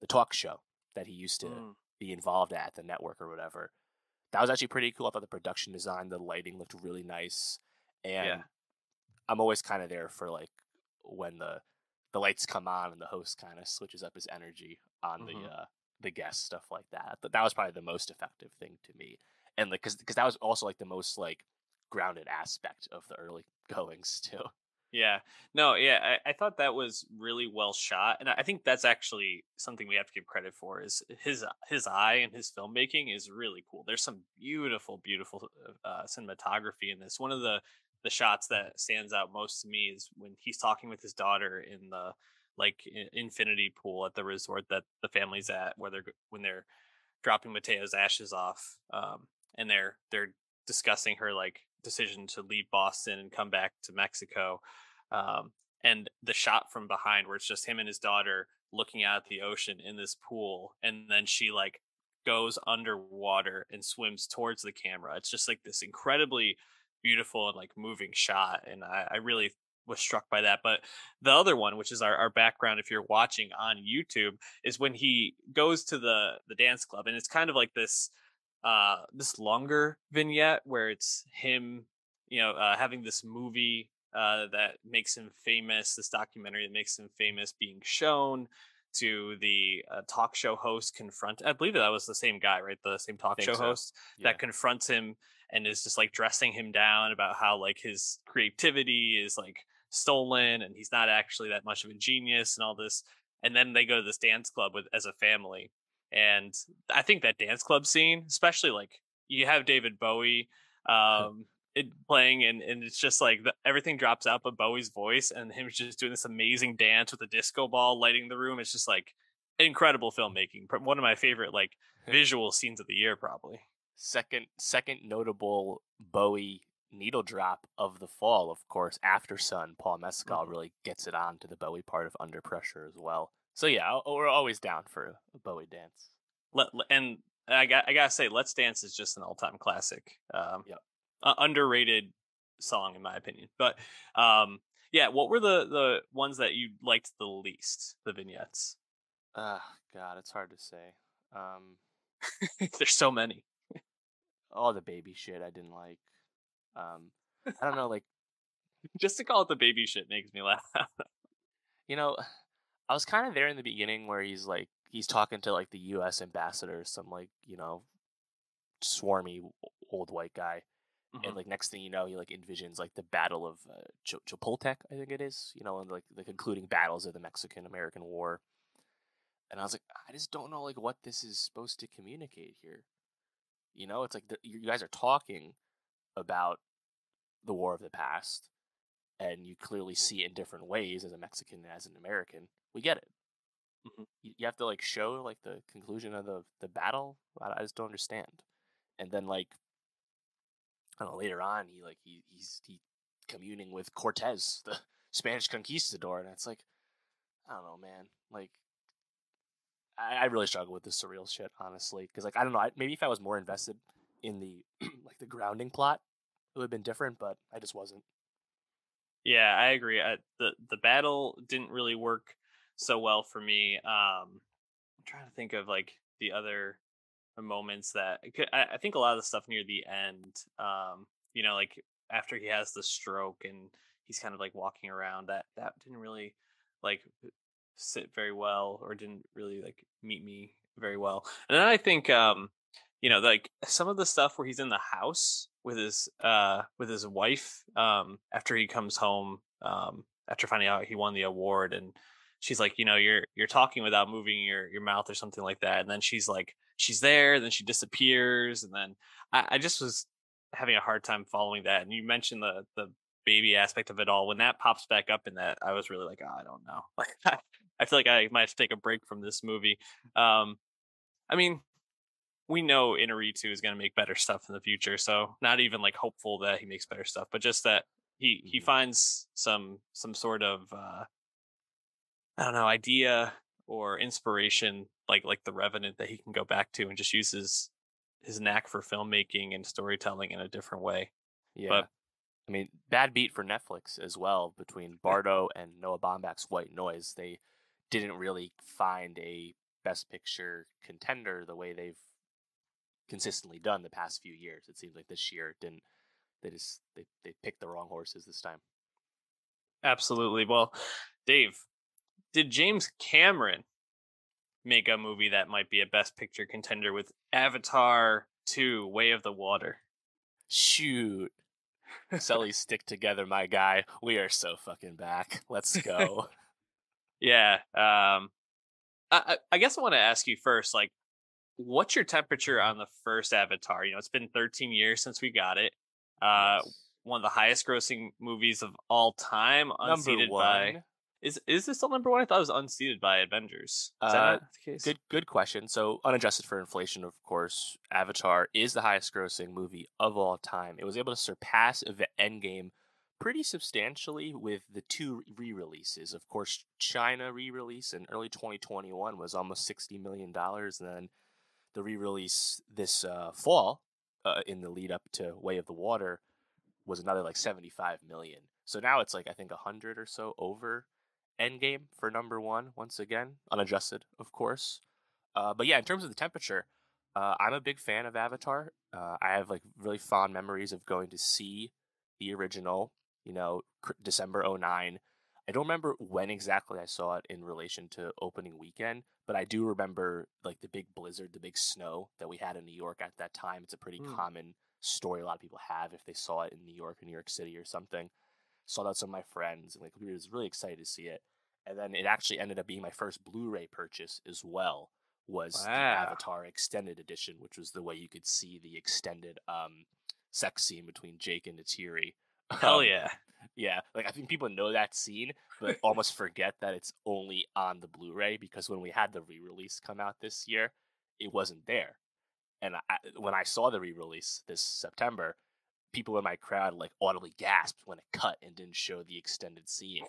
S2: the talk show that he used to mm. be involved at, the network or whatever, that was actually pretty cool. I thought the production design, the lighting looked really nice, and yeah. I'm always kind of there for like when the the lights come on and the host kind of switches up his energy on mm-hmm. the uh, the guest stuff like that. But that was probably the most effective thing to me, and like because because that was also like the most like grounded aspect of the early goings too.
S1: Yeah. No, yeah, I, I, thought that was really well shot. And I think that's actually something we have to give credit for is his his eye and his filmmaking is really cool. There's some beautiful, beautiful uh, cinematography in this. One of the the shots that stands out most to me is when he's talking with his daughter in the like infinity pool at the resort that the family's at where they're when they're dropping Mateo's ashes off um, and they're they're discussing her like decision to leave Boston and come back to Mexico um, and the shot from behind where it's just him and his daughter looking out at the ocean in this pool and then she like goes underwater and swims towards the camera. It's just like this incredibly beautiful and like moving shot and i, I really was struck by that but the other one which is our, our background if you're watching on youtube is when he goes to the the dance club and it's kind of like this uh this longer vignette where it's him you know uh, having this movie uh, that makes him famous, this documentary that makes him famous being shown to the uh, talk show host confront I believe that was the same guy, right? The same talk show so. host yeah. that confronts him and is just like dressing him down about how like his creativity is like stolen and he's not actually that much of a genius and all this. And then they go to this dance club with as a family. And I think that dance club scene, especially like you have David Bowie um it playing and, and it's just like the, everything drops out but Bowie's voice and him just doing this amazing dance with a disco ball lighting the room. It's just like incredible filmmaking. One of my favorite like visual scenes of the year, probably.
S2: Second, second notable Bowie needle drop of the fall, of course. Aftersun, Paul Mescal mm-hmm. really gets it on to the Bowie part of Under Pressure as well. So yeah, we're always down for a Bowie dance.
S1: Let, and I got I gotta say, Let's Dance is just an all time classic. Um, yep uh, underrated song in my opinion. But um, yeah, what were the the ones that you liked the least? The vignettes.
S2: Ah, uh, God, it's hard to say. Um,
S1: There's so many.
S2: all the baby shit I didn't like. Um, I don't know, like
S1: just to call it the baby shit makes me laugh.
S2: you know, I was kind of there in the beginning where he's like he's talking to like the U.S. ambassador, some like you know swarmy old white guy, Mm-hmm. And like next thing you know, he like envisions like the Battle of uh, Ch- Chapultepec, I think it is, you know, and like the concluding battles of the Mexican American War. And I was like, I just don't know like what this is supposed to communicate here. You know, it's like the, you guys are talking about the war of the past, and you clearly see it in different ways as a Mexican as an American. We get it. Mm-hmm. You, you, have to like show like the conclusion of the the battle. I, I just don't understand. And then like I don't know, later on he like he he's he communing with Cortez, the Spanish conquistador, and it's like I don't know, man. Like, I, I really struggle with the surreal shit, honestly, because like I don't know. I, maybe if I was more invested in the like the grounding plot, it would have been different. But I just wasn't.
S1: Yeah, I agree. I, the The battle didn't really work so well for me. Um, I'm trying to think of like the other moments that I, I think a lot of the stuff near the end. Um, you know, like after he has the stroke and he's kind of like walking around. That that didn't really like sit very well or didn't really like meet me very well. And then I think um you know like some of the stuff where he's in the house with his uh with his wife um after he comes home um after finding out he won the award and she's like you know you're you're talking without moving your your mouth or something like that. And then she's like she's there then she disappears and then I, I just was having a hard time following that and you mentioned the the baby aspect of it all. When that pops back up in that i was really like oh, i don't know. Like I feel like I might have to take a break from this movie. Um, I mean, we know Iñárritu is going to make better stuff in the future, so not even like hopeful that he makes better stuff, but just that he he mm-hmm. finds some some sort of uh, I don't know idea or inspiration like like the Revenant that he can go back to and just uses his his knack for filmmaking and storytelling in a different way.
S2: Yeah. But I mean, bad beat for Netflix as well between Bardo and Noah Baumbach's White Noise. They didn't really find a best picture contender the way they've consistently done the past few years. It seems like this year didn't they just they, they picked the wrong horses this time.
S1: Absolutely. Well, Dave, did James Cameron make a movie that might be a best picture contender with Avatar 2 Way of the Water?
S2: Shoot. Sully stick together, my guy. We are so fucking back. Let's go.
S1: Yeah. Um, I, I guess I want to ask you first, like, what's your temperature on the first Avatar? You know, it's been 13 years since we got it. Uh, one of the highest grossing movies of all time, unseated by. Is is this still number one? I thought it was unseated by Avengers. Is
S2: uh, Good good question. So unadjusted for inflation, of course, Avatar is the highest grossing movie of all time. It was able to surpass Endgame pretty substantially with the two re-releases. Of course, China re-release in early 2021 was almost 60 million dollars, and then the re-release this uh, fall uh, in the lead up to Way of the Water was another like 75 million. So now it's like I think 100 or so over Endgame for number one once again, unadjusted, of course. Uh, but yeah, in terms of the temperature, uh, I'm a big fan of Avatar. Uh, I have like really fond memories of going to see the original you know, December 09. I don't remember when exactly I saw it in relation to opening weekend, but I do remember like the big blizzard, the big snow that we had in New York at that time. It's a pretty mm. common story a lot of people have if they saw it in New York or New York City or something. Saw that some of my friends and like we was really excited to see it. And then it actually ended up being my first Blu-ray purchase as well. Was wow. the Avatar Extended Edition, which was the way you could see the extended um, sex scene between Jake and Neytiri
S1: Hell um, yeah.
S2: Yeah, like I think people know that scene, but almost forget that it's only on the Blu-ray because when we had the re-release come out this year, it wasn't there. And I, when I saw the re-release this September, people in my crowd like audibly gasped when it cut and didn't show the extended scene.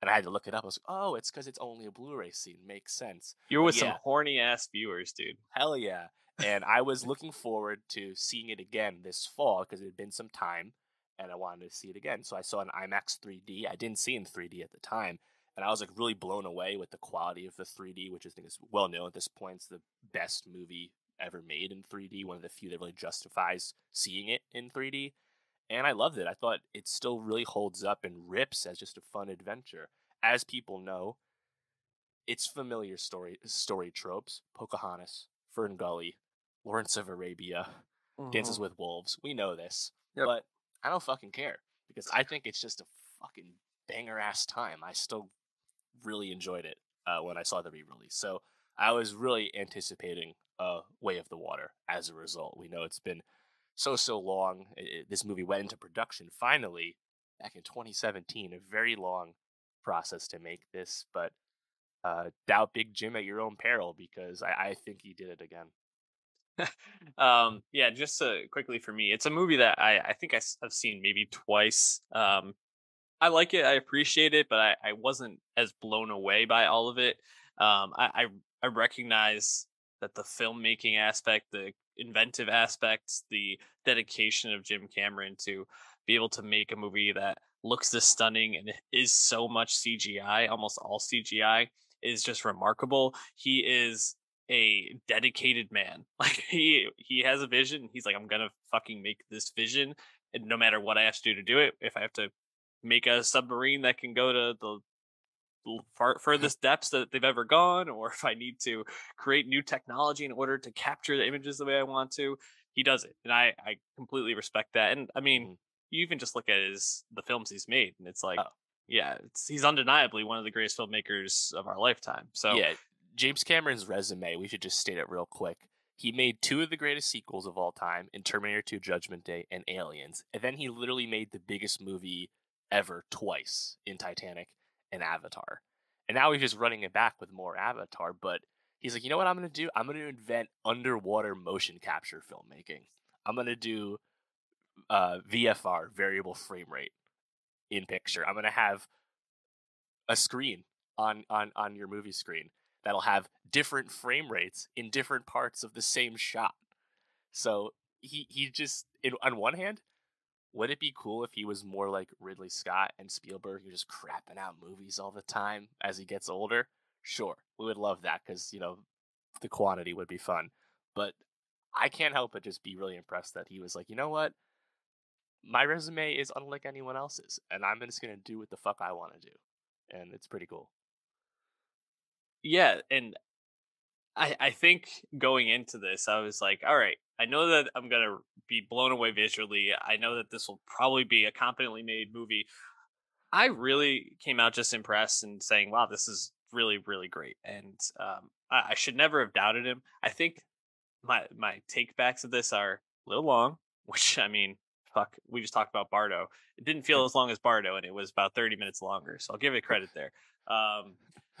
S2: And I had to look it up. I was like, "Oh, it's because it's only a Blu-ray scene. Makes sense."
S1: You're with yeah. some horny ass viewers, dude.
S2: Hell yeah! And I was looking forward to seeing it again this fall because it had been some time and I wanted to see it again. So I saw an IMAX 3D. I didn't see in 3D at the time, and I was like really blown away with the quality of the 3D, which I think is well known at this point. It's the best movie ever made in 3D. One of the few that really justifies seeing it in 3D, and I loved it. I thought it still really holds up and rips as just a fun adventure. As people know, it's familiar story story tropes: Pocahontas, Fern Gully, Lawrence of Arabia, mm-hmm. Dances with Wolves. We know this, yep. but I don't fucking care because I think it's just a fucking banger ass time. I still really enjoyed it uh, when I saw the re-release. So I was really anticipating a Way of the Water as a result. We know it's been so so long. It, this movie went into production finally back in 2017. A very long process to make this, but uh, doubt Big Jim at your own peril because I, I think he did it again.
S1: um, yeah, just uh, quickly for me, it's a movie that I, I think I, have seen maybe twice. Um, I like it. I appreciate it, but I, I wasn't as blown away by all of it. Um, I, I I recognize that the filmmaking aspect, the inventive aspects, the dedication of Jim Cameron to be able to make a movie that looks this stunning and is so much CGI, almost all CGI, is just remarkable. He is a dedicated man. Like he he has a vision. He's like, I'm gonna fucking make this vision, and no matter what I have to do to do it, if I have to make a submarine that can go to the far furthest depths that they've ever gone, or if I need to create new technology in order to capture the images the way I want to, he does it, and I I completely respect that. And I mean, mm-hmm. you even just look at his the films he's made, and it's like. Oh. Yeah, it's, he's undeniably one of the greatest filmmakers of our lifetime. So
S2: yeah, James Cameron's resume, we should just state it real quick. He made two of the greatest sequels of all time in Terminator 2 Judgment Day and Aliens. And then he literally made the biggest movie ever twice in Titanic and Avatar. And now he's just running it back with more Avatar. But he's like, you know what I'm going to do? I'm going to invent underwater motion capture filmmaking. I'm going to do uh, VFR, variable frame rate, in picture. I'm going to have a screen on, on, on your movie screen that'll have different frame rates in different parts of the same shot. So he he just on one hand would it be cool if he was more like Ridley Scott and Spielberg, who just crapping out movies all the time as he gets older? Sure, we would love that because you know the quantity would be fun. But I can't help but just be really impressed that he was like, you know what, my resume is unlike anyone else's, and I'm just gonna do what the fuck I want to do, and it's pretty cool.
S1: Yeah, and I I think going into this, I was like, all right, I know that I'm gonna be blown away visually. I know that this will probably be a competently made movie. I really came out just impressed and saying, "Wow, this is really, really great." And um, I, I, should never have doubted him. I think my my takebacks of this are a little long, which I mean, fuck, we just talked about Bardo. It didn't feel as long as Bardo, and it was about 30 minutes longer. So I'll give it credit there. Um,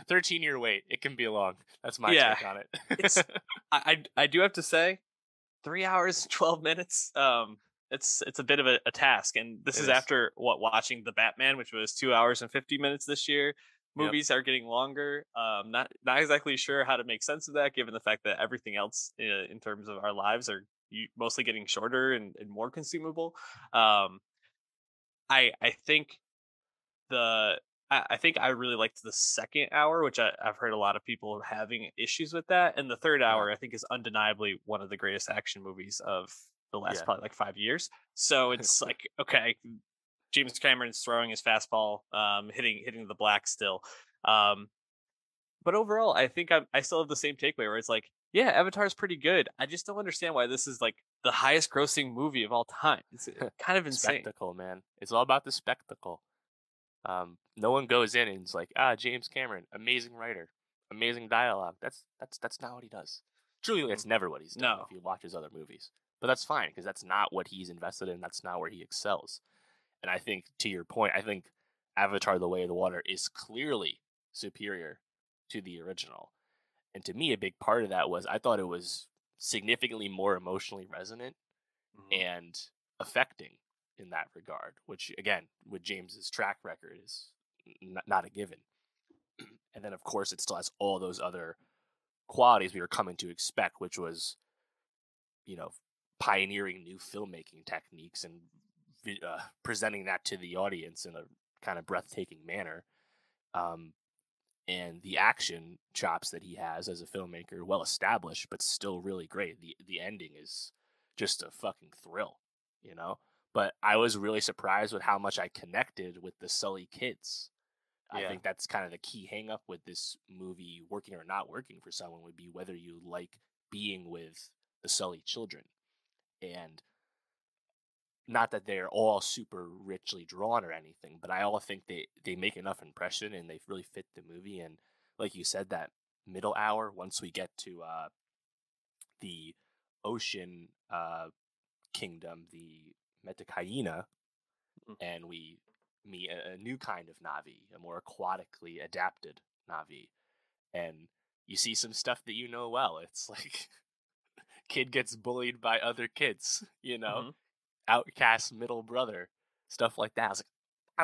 S2: 13 year wait. It can be long. That's my yeah, take on it.
S1: it's I, I, do have to say, three hours twelve minutes. Um, it's it's a bit of a, a task, and this is, is, after what watching the Batman, which was two hours and fifty minutes this year. Movies yep. are getting longer. Um, not not exactly sure how to make sense of that, given the fact that everything else in, uh, in terms of our lives are mostly getting shorter and, and more consumable. Um, I I think the I, think I really liked the second hour, which I, have heard a lot of people having issues with that. And the third hour, I think, is undeniably one of the greatest action movies of the last yeah. probably like five years. So it's like, okay, James Cameron's throwing his fastball, um, hitting hitting the black still. Um, but overall, I think I'm, I still have the same takeaway where it's like, yeah, Avatar is pretty good. I just don't understand why this is like the highest grossing movie of all time. It's uh, kind of insane.
S2: Spectacle, man. It's all about the spectacle. Um, no one goes in and is like, ah, James Cameron, amazing writer, amazing dialogue. That's that's that's not what he does. Truly, that's mm. never what he's done. No. If you watch his other movies, but that's fine because that's not what he's invested in. That's not where he excels. And I think, to your point, I think Avatar: The Way of the Water is clearly superior to the original. And to me, a big part of that was I thought it was significantly more emotionally resonant mm-hmm. and affecting in that regard, which again, with James's track record is n- not a given. and then of course it still has all those other qualities we were coming to expect, which was, you know, pioneering new filmmaking techniques and uh, presenting that to the audience in a kind of breathtaking manner. Um, and the action chops that he has as a filmmaker, well established, but still really great. The the ending is just a fucking thrill, you know but I was really surprised with how much I connected with the Sully kids. Yeah. I think that's kind of the key hangup with this movie working or not working for someone would be whether you like being with the Sully children. And not that they're all super richly drawn or anything, but I all think they, they make enough impression and they really fit the movie. And like you said, that middle hour, once we get to uh, the ocean uh, kingdom, the Metkayina, mm-hmm. and we meet a, a, new kind of Na'vi, a more aquatically adapted Na'vi. And you see some stuff that you know well. It's like kid gets bullied by other kids, you know, mm-hmm. outcast middle brother, stuff like that. I was like,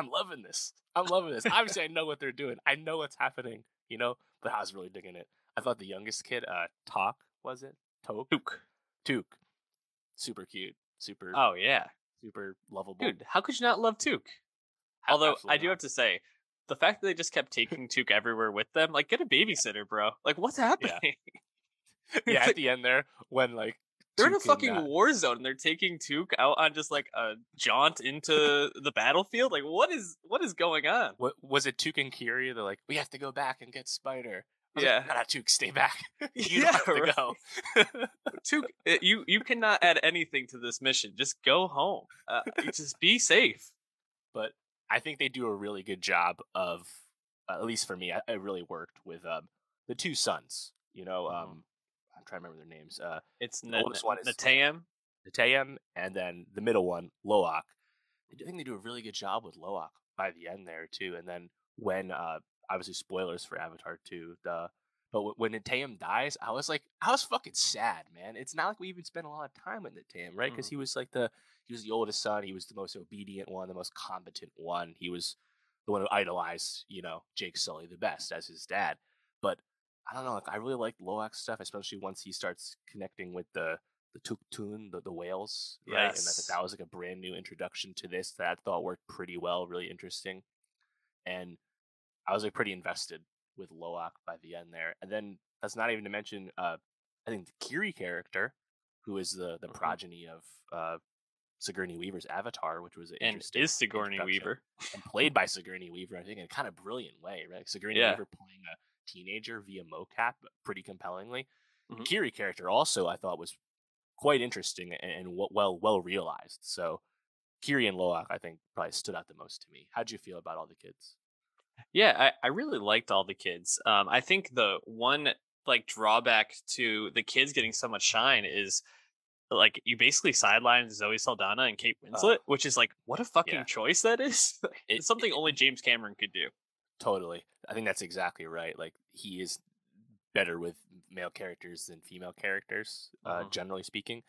S2: I'm loving this. I'm loving this. Obviously, I know what they're doing. I know what's happening. You know, but I was really digging it. I thought the youngest kid, uh, Talk was it? Toke.
S1: Tuk.
S2: Tuk. Super cute. Super.
S1: Oh yeah,
S2: super lovable.
S1: dude. How could you not love Tuk? Although I do
S2: not.
S1: have to say, the fact that they just kept taking Tuk everywhere with them, like get a babysitter, bro. Like what's happening?
S2: yeah, at the end there when like
S1: They're in a fucking
S2: uh,
S1: war zone and they're taking Tuk out on just like a jaunt into the battlefield. Like what is what is going on?
S2: What was it? Tuk and Kiri. They're like, we have to go back and get Spider. I
S1: Yeah.
S2: like, "Nah, Tuk, stay back. you
S1: Yeah,
S2: don't have to
S1: right.
S2: go.
S1: Tuk, uh, you you cannot add anything to this mission. Just go home. Uh, just be safe.
S2: but I think they do a really good job of, uh, at least for me, I, it really worked with um, the two sons. You know,
S1: Mhm.
S2: um, I'm trying to remember their names. Uh,
S1: It's
S2: The oldest one is-. Neteyam, and then the middle one, Loak. I think they do a really good job with Loak by the end there too. And then when, uh, obviously spoilers for Avatar 2, the but wh- when Neteyam dies, I was like, I was fucking sad, man. It's not like we even spent a lot of time with Neteyam, right? Because mm-hmm. he was like the he was the oldest son. He was the most obedient one, the most competent one. He was the one who idolized, you know, Jake Sully the best as his dad. But I don't know, like I really liked Loak's stuff, especially once he starts connecting with the the tulkun, the, the whales, right? And I
S1: Yes.
S2: think that was like a brand new introduction to this that I thought worked pretty well, really interesting. And I was like pretty invested with Loak by the end there. And then that's not even to mention uh I think the Kiri character, who is the the
S1: Mhm.
S2: progeny of uh Sigourney Weaver's Avatar, which was an
S1: and
S2: interesting
S1: is Sigourney. Weaver.
S2: and played by Sigourney Weaver, I think, in a kind of brilliant way, right? Sigourney
S1: Yeah.
S2: Weaver playing a teenager via mocap, pretty compellingly. The
S1: Mhm.
S2: Kiri character also, I thought, was quite interesting and, and well well realized. So Kiri and Loak, I think, probably stood out the most to me. How'd you feel about all the kids?
S1: Yeah, I, I really liked all the kids. Um, I think the one like drawback to the kids getting so much shine is like you basically sidelined Zoe Saldana and Kate Winslet, which is like what a fucking
S2: Yeah.
S1: choice that is. It's something only James Cameron could do.
S2: Totally. I think that's exactly right. Like he is better with male characters than female characters, uh,
S1: Mhm.
S2: generally speaking.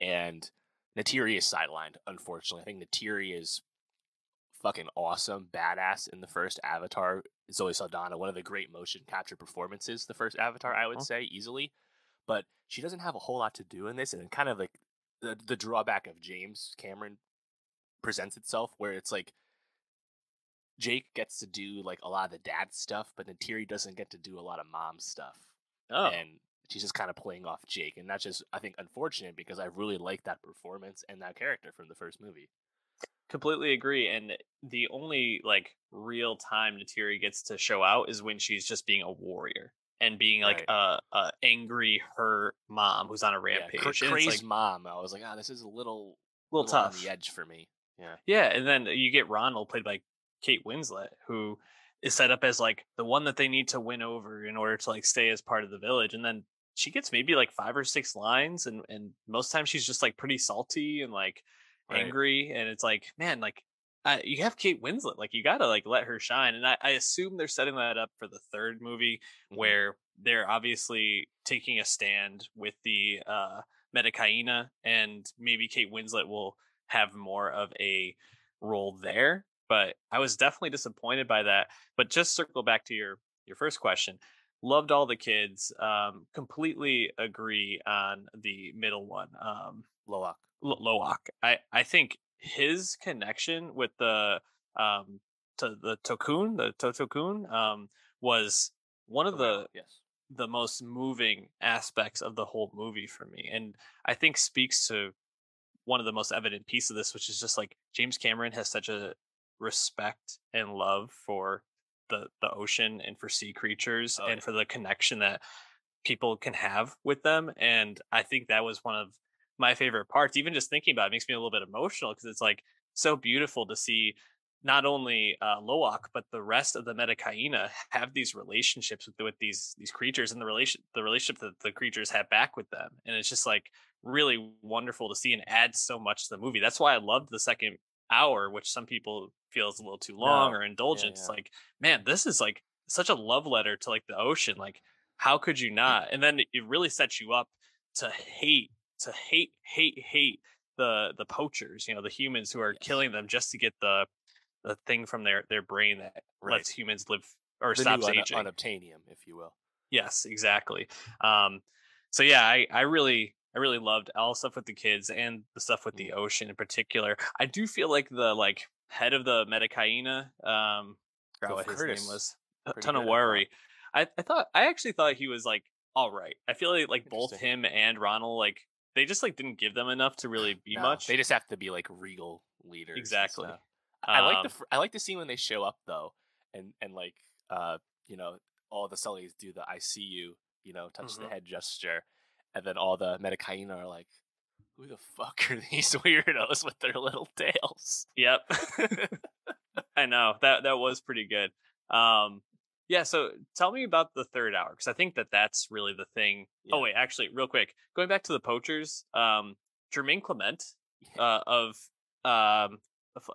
S2: And Neytiri is sidelined, unfortunately. I think Neytiri is fucking awesome, badass in the first Avatar. Zoe Saldana, one of the great motion capture performances, the first Avatar, I would
S1: Mhm.
S2: say, easily. But she doesn't have a whole lot to do in this, and kind of like the the drawback of James Cameron presents itself, where it's like Jake gets to do like a lot of the dad stuff, but Neytiri doesn't get to do a lot of mom stuff.
S1: Oh,
S2: And she's just kind of playing off Jake. And that's just, I think, unfortunate because I really like that performance and that character from the first movie.
S1: Completely agree. And the only like real time Neytiri gets to show out is when she's just being a warrior and being like a, a angry hurt mom who's on a rampage.
S2: cra-
S1: And it's, like,
S2: mom. I was like, ah, this is a little,
S1: little
S2: on
S1: tough.
S2: the edge for me. Yeah.
S1: Yeah, and then you get Ronal played by Kate Winslet, who is set up as like the one that they need to win over in order to like stay as part of the village. And then she gets maybe like five or six lines, and and most times she's just like pretty salty and like
S2: Right.
S1: angry, and it's like, man, like. Uh, you have Kate Winslet, like you gotta like let her shine, and I, I assume they're setting that up for the third movie,
S2: Mhm.
S1: where they're obviously taking a stand with the uh Metkayina, and maybe Kate Winslet will have more of a role there. But I was definitely disappointed by that. But just circle back to your your first question. Loved all the kids. Um, completely agree on the middle one. Um,
S2: Loak.
S1: Lo- Loak. I I think his connection with the um to the tulkun, the Totokun, um, was one of the
S2: yes.
S1: the most moving aspects of the whole movie for me and i think speaks to one of the most evident pieces of this which is just like james cameron has such a respect and love for the the ocean and for sea creatures
S2: Oh,
S1: and
S2: yeah.
S1: for the connection that people can have with them and i think that was one of my favorite parts even just thinking about it makes me a little bit emotional because it's like so beautiful to see not only uh, Loak but the rest of the Metkayina have these relationships with with these these creatures and the relation the relationship that the creatures have back with them, and it's just like really wonderful to see and adds so much to the movie. That's why I loved the second hour, which some people feel is a little too long
S2: No.
S1: or indulgent. It's
S2: yeah.
S1: like, man, this is like such a love letter to like the ocean. Like, how could you not? And then it really sets you up to hate, to hate, hate, hate the the poachers. You know, the humans who are
S2: Yes.
S1: killing them just to get the the thing from their their brain that
S2: Right.
S1: lets humans live or
S2: The
S1: stops
S2: un-
S1: aging.
S2: unobtainium, if you will.
S1: Yes, exactly. Um, so yeah, I, I really I really loved all the stuff with the kids and the stuff with the
S2: Mm.
S1: ocean in particular. I do feel like the like head of the Metkayina, um, forgot
S2: Cliff
S1: what his
S2: Curtis.
S1: name was. A ton of
S2: good, I thought.
S1: worry. I, I thought I actually thought he was like all right. I feel like like both him and Ronal like they just like didn't give them enough to really be
S2: No,
S1: much.
S2: They just have to be like regal leaders.
S1: Exactly.
S2: stuff. I like the
S1: Um,
S2: fr- I like the scene when they show up though, and and like uh you know all the Sullys do the I see you you know touch the
S1: Mhm.
S2: head gesture, and then all the Metkayina are like, who the fuck are these weirdos with their little tails?
S1: Yep. I know that that was pretty good. Um, yeah. So tell me about the third hour because I think that that's really the thing.
S2: Yeah.
S1: Oh wait, actually, real quick, going back to the poachers, um, Jermaine Clement uh, of um,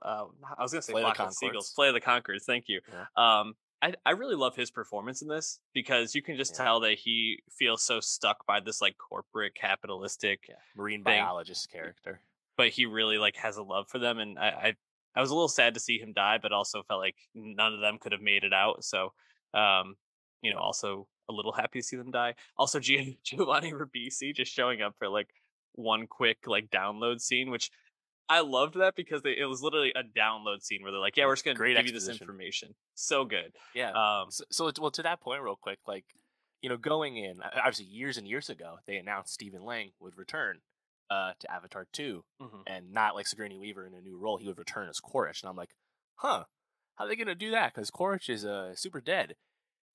S1: uh, I was gonna say
S2: the
S1: Flock of Seagulls, of the Conchords. Thank you. Um, I I really love his performance in this because you can just
S2: Yeah.
S1: tell that he feels so stuck by this like corporate capitalistic
S2: Yeah, marine
S1: Thing.
S2: biologist character.
S1: but he really like has a love for them and I, I I was a little sad to see him die, but also felt like none of them could have made it out. So um, you know, also a little happy to see them die. Also Gian- Giovanni Ribisi just showing up for like one quick like download scene, which I loved that because they, it was literally a download scene where they're like, "Yeah, we're just gonna
S2: Great
S1: give you this information." So good.
S2: Yeah.
S1: Um,
S2: So, so well, to that point, real quick, like you know, going in obviously years and years ago, they announced Stephen Lang would return uh, to Avatar two,
S1: mhm.
S2: and not like Sigourney Weaver in a new role. He would return as Quaritch, and I'm like, huh, how are they gonna do that? Because Quaritch is uh, super dead.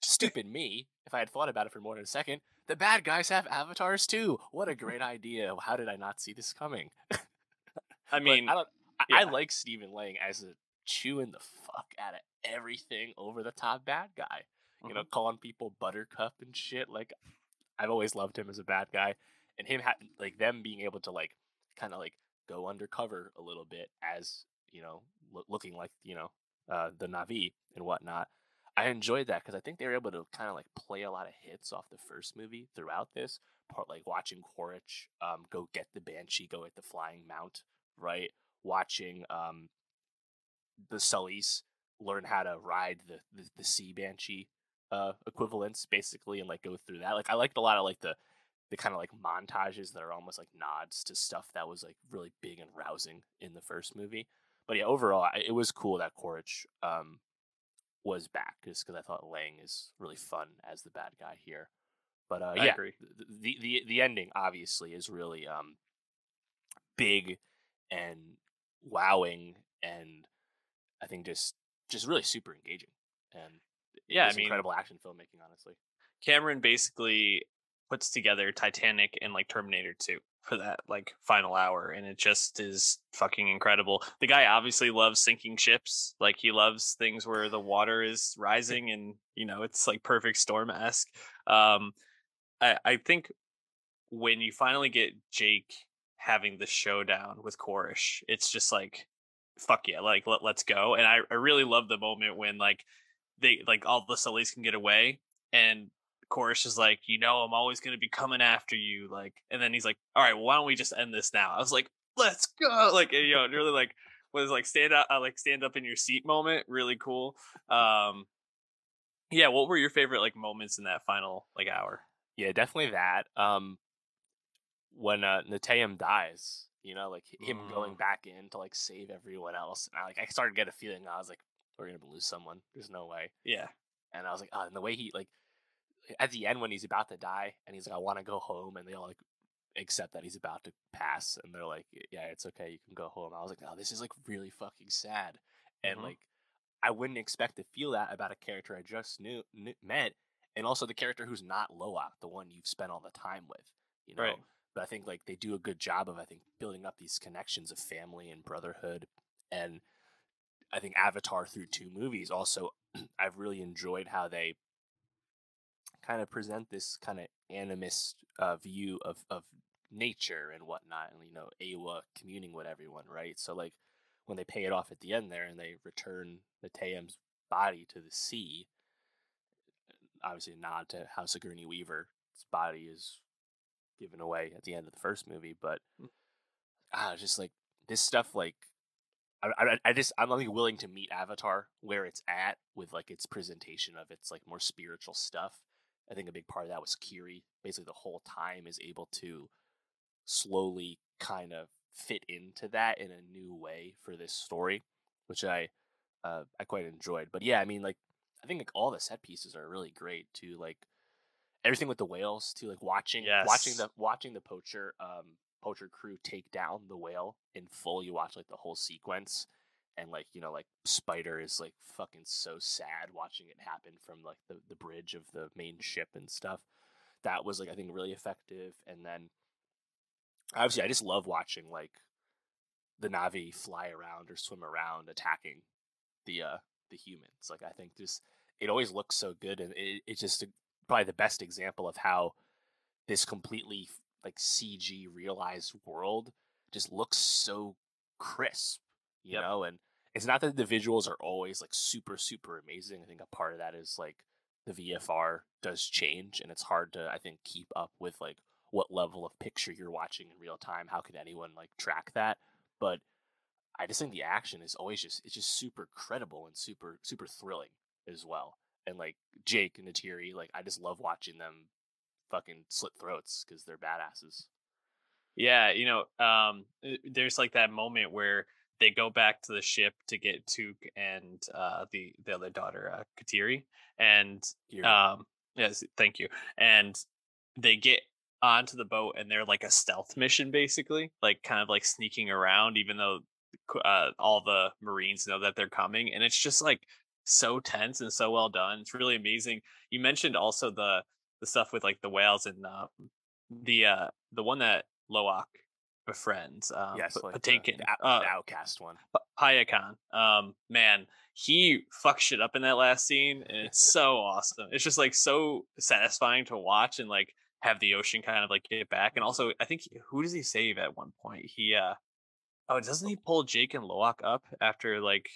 S2: Stupid me, if I had thought about it for more than a second. The bad guys have avatars too. What a great idea! How did I not see this coming?
S1: I mean,
S2: I don't. I, I like Stephen Lang as a chewing the fuck out of everything over the top bad guy. You
S1: Mm-hmm.
S2: know, calling people Buttercup and shit. Like, I've always loved him as a bad guy, and him ha- like them being able to like kind of like go undercover a little bit as you know lo- looking like you know uh, the Na'vi and whatnot. I enjoyed that because I think they were able to kind of like play a lot of hits off the first movie throughout this part, like watching Quaritch um, go get the Banshee, go at the flying mount, right? Watching um, the Sullys learn how to ride the the, the Sea Banshee uh, equivalents, basically, and like go through that. Like I liked a lot of like the the kind of like montages that are almost like nods to stuff that was like really big and rousing in the first movie. But yeah, overall, it was cool that Quaritch um, was back, just because I thought Lang is really fun as the bad guy here. But uh,
S1: I
S2: yeah,
S1: agree.
S2: The, the the ending obviously is really um big and wowing, and I think just just really super engaging. And
S1: Yeah, I mean-
S2: incredible action filmmaking, honestly.
S1: Cameron basically puts together Titanic and like Terminator 2 for that like final hour and it just is fucking incredible. The guy obviously loves sinking ships. Like he loves things where the water is rising and you know it's like perfect storm esque. Um I I think when you finally get Jake having the showdown with Quaritch, it's just like fuck yeah, like let, let's go. And I, I really love the moment when like they like all the Sullys can get away and Quaritch is like, you know, I'm always gonna be coming after you, like, and then he's like, all right, well, why don't we just end this now? I was like, let's go, like, you know, really like was like stand up, uh, like stand up in your seat moment, really cool. Um, yeah, what were your favorite like moments in that final like hour?
S2: Yeah, definitely that. Um, when uh, Neteyam dies, you know, like him going
S1: Mm.
S2: back in to like save everyone else, and I like I started to get a feeling. I was like, we're gonna lose someone. There's no way.
S1: Yeah,
S2: And I was like, oh, and the way he like at the end when he's about to die, and he's like, I want to go home, and they all like accept that he's about to pass, and they're like, yeah, it's okay, you can go home. I was like, oh, this is like really fucking sad, and
S1: Mhm.
S2: like I wouldn't expect to feel that about a character I just knew, knew met, and also the character who's not Loa, the one you've spent all the time with, you know.
S1: Right.
S2: But I think like they do a good job of I think building up these connections of family and brotherhood, and I think Avatar through two movies also I've really enjoyed how they kind of present this kind of animist uh, view of of nature and whatnot, and you know Eywa communing with everyone, right? So like when they pay it off at the end there and they return Neteyam's body to the sea, obviously a nod to how Sigourney Weaver's body is given away at the end of the first movie, but ah, just like this stuff, like I, I, I just I'm only willing to meet Avatar where it's at with like its presentation of its like more spiritual stuff. I think a big part of that was Kiri. Basically, the whole time is able to slowly kind of fit into that in a new way for this story, which I uh, I quite enjoyed. But yeah, I mean, like I think like all the set pieces are really great too. Like everything with the whales too, like watching yes. watching the watching the poacher um poacher crew take down the whale in full. You watch like the whole sequence, and like you know, like Spider is like fucking so sad watching it happen from like the the bridge of the main ship and stuff. That was like I think really effective, and then obviously I just love watching like the Na'vi fly around or swim around attacking the uh the humans. Like I think just it always looks so good, and it, it's just probably the best example of how this completely like CG realized world just looks so crisp, you yep. know. And it's not that the visuals are always like super super amazing. I think a part of that is like the VFR does change, and it's hard to I think keep up with like what level of picture you're watching in real time. How could anyone like track that? But I just think the action is always just it's just super credible and super super thrilling as well. And like Jake and Neytiri, like I just love watching them fucking slit throats because they're badasses.
S1: Yeah, you know, um, eh, there's like that moment where they go back to the ship to get Tuk and uh, the the other daughter, uh, Katiri, and um, yes, thank you. And they get onto the boat, and they're like a stealth mission, basically, like kind of like sneaking around, even though uh, all the Marines know that they're coming, and it's just like so tense and so well done. It's really amazing. You mentioned also the the stuff with like the whales and um, the uh the one that Loak befriends. Um,
S2: yes, like Patinkin, the, the, uh, outcast one.
S1: Payakan. Um, man, he fucks shit up in that last scene, and it's so awesome. It's just like so satisfying to watch and like have the ocean kind of like get back. And also, I think who does he save at one point? He uh oh, doesn't he pull Jake and Loak up after like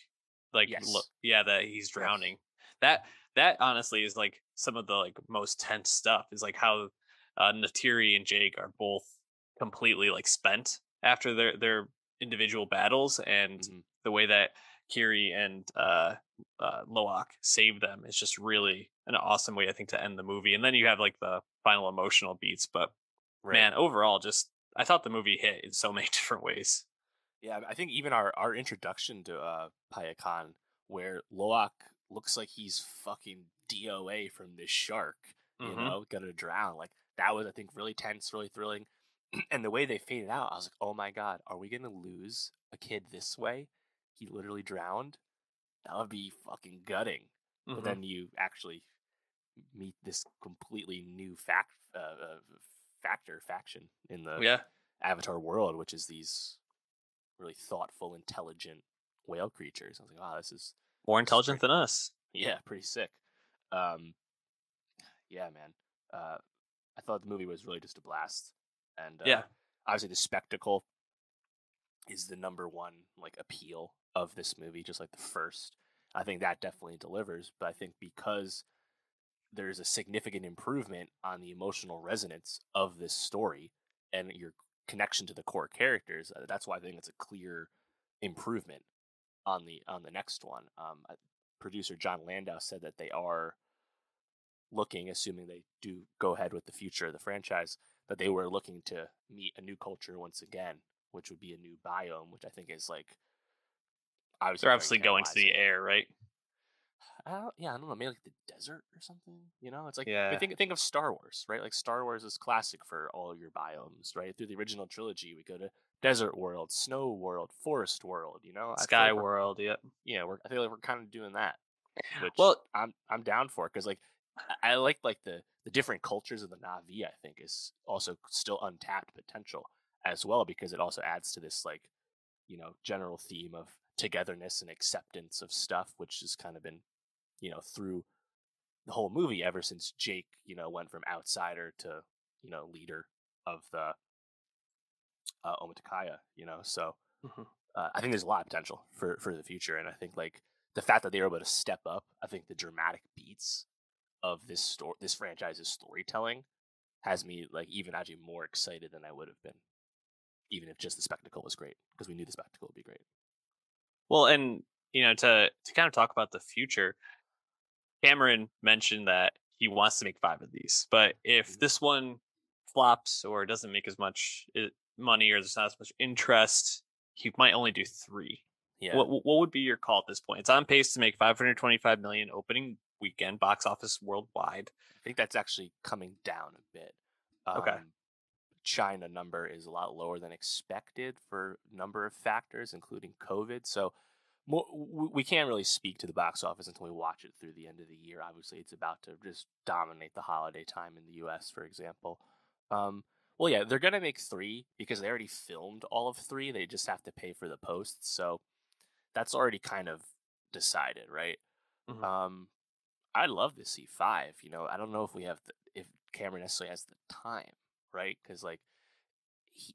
S1: like yes. lo- yeah that he's drowning? Yes. That that honestly is like some of the like most tense stuff is like how uh, Neytiri and Jake are both completely like spent after their their individual battles, and mm-hmm. the way that Kiri and uh, uh, Loak save them is just really an awesome way I think to end the movie. And then you have like the final emotional beats, but right. man, overall, just I thought the movie hit in so many different ways.
S2: Yeah, I think even our our introduction to uh, Payakan, where Loak looks like he's fucking DOA from this shark, you mm-hmm. know, gonna drown. Like that was, I think, really tense, really thrilling. And the way they faded out, I was like, oh my god, are we gonna lose a kid this way? He literally drowned. That would be fucking gutting. Mm-hmm. But then you actually meet this completely new fact uh, uh, factor faction in the
S1: yeah.
S2: Avatar world, which is these really thoughtful, intelligent whale creatures. I was like, wow, this is
S1: more intelligent than us.
S2: Yeah, pretty sick. Um, yeah, man. Uh, I thought the movie was really just a blast, and uh,
S1: yeah,
S2: obviously the spectacle is the number one like appeal of this movie, just like the first. I think that definitely delivers, but I think because there's a significant improvement on the emotional resonance of this story and your connection to the core characters, uh, that's why I think it's a clear improvement on the on the next one. Um, producer Jon Landau said that they are looking, assuming they do go ahead with the future of the franchise, that they were looking to meet a new culture once again, which would be a new biome, which I think is like
S1: obviously they're obviously going to the air, right?
S2: Yeah, I don't know, maybe like the desert or something. You know, it's like yeah. I think think of Star Wars, right? Like Star Wars is classic for all your biomes, right? Through the original trilogy, we go to desert world, snow world, forest world. You know,
S1: sky world. Yeah,
S2: yeah. We're I feel like we're kind of doing that. Which well, I'm I'm down for because like I like like the the different cultures of the Na'vi. I think is also still untapped potential as well because it also adds to this like you know general theme of togetherness and acceptance of stuff, which has kind of been you know through the whole movie ever since Jake you know went from outsider to you know leader of the uh, Omaticaya, you know. So mm-hmm. uh, I think there's a lot of potential for for the future, and I think like the fact that they were able to step up, I think the dramatic beats of this story, this franchise's storytelling, has me like even actually more excited than I would have been, even if just the spectacle was great, because we knew the spectacle would be great.
S1: Well, and you know, to to kind of talk about the future, Cameron mentioned that he wants to make five of these, but if
S2: Mhm.
S1: this one flops or doesn't make as much money or there's not as much interest, he might only do three.
S2: Yeah.
S1: What what would be your call at this point? It's on pace to make 525 million opening weekend box office worldwide.
S2: I think that's actually coming down a bit.
S1: Okay.
S2: Um, China number is a lot lower than expected for a number of factors, including COVID. So more, we can't really speak to the box office until we watch it through the end of the year. Obviously, it's about to just dominate the holiday time in the U.S., for example. Um, well, yeah, they're gonna make three because they already filmed all of three. They just have to pay for the posts, so that's already kind of decided, right?
S1: Mhm.
S2: Um, I'd love to see five. You know, I don't know if we have the, if Cameron necessarily has the time, right? Because like he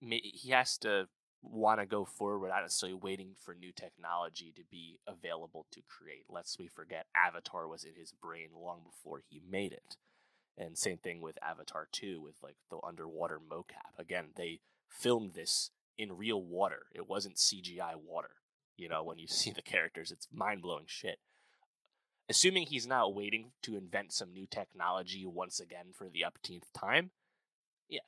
S2: he has to want to go forward without necessarily waiting for new technology to be available to create. let's we forget, Avatar was in his brain long before he made it, and same thing with Avatar Two with like the underwater mocap. Again, they filmed this in real water. It wasn't CGI water. You know, when you see the characters, it's mind blowing shit assuming he's not waiting to invent some new technology once again for the upteenth time, yeah,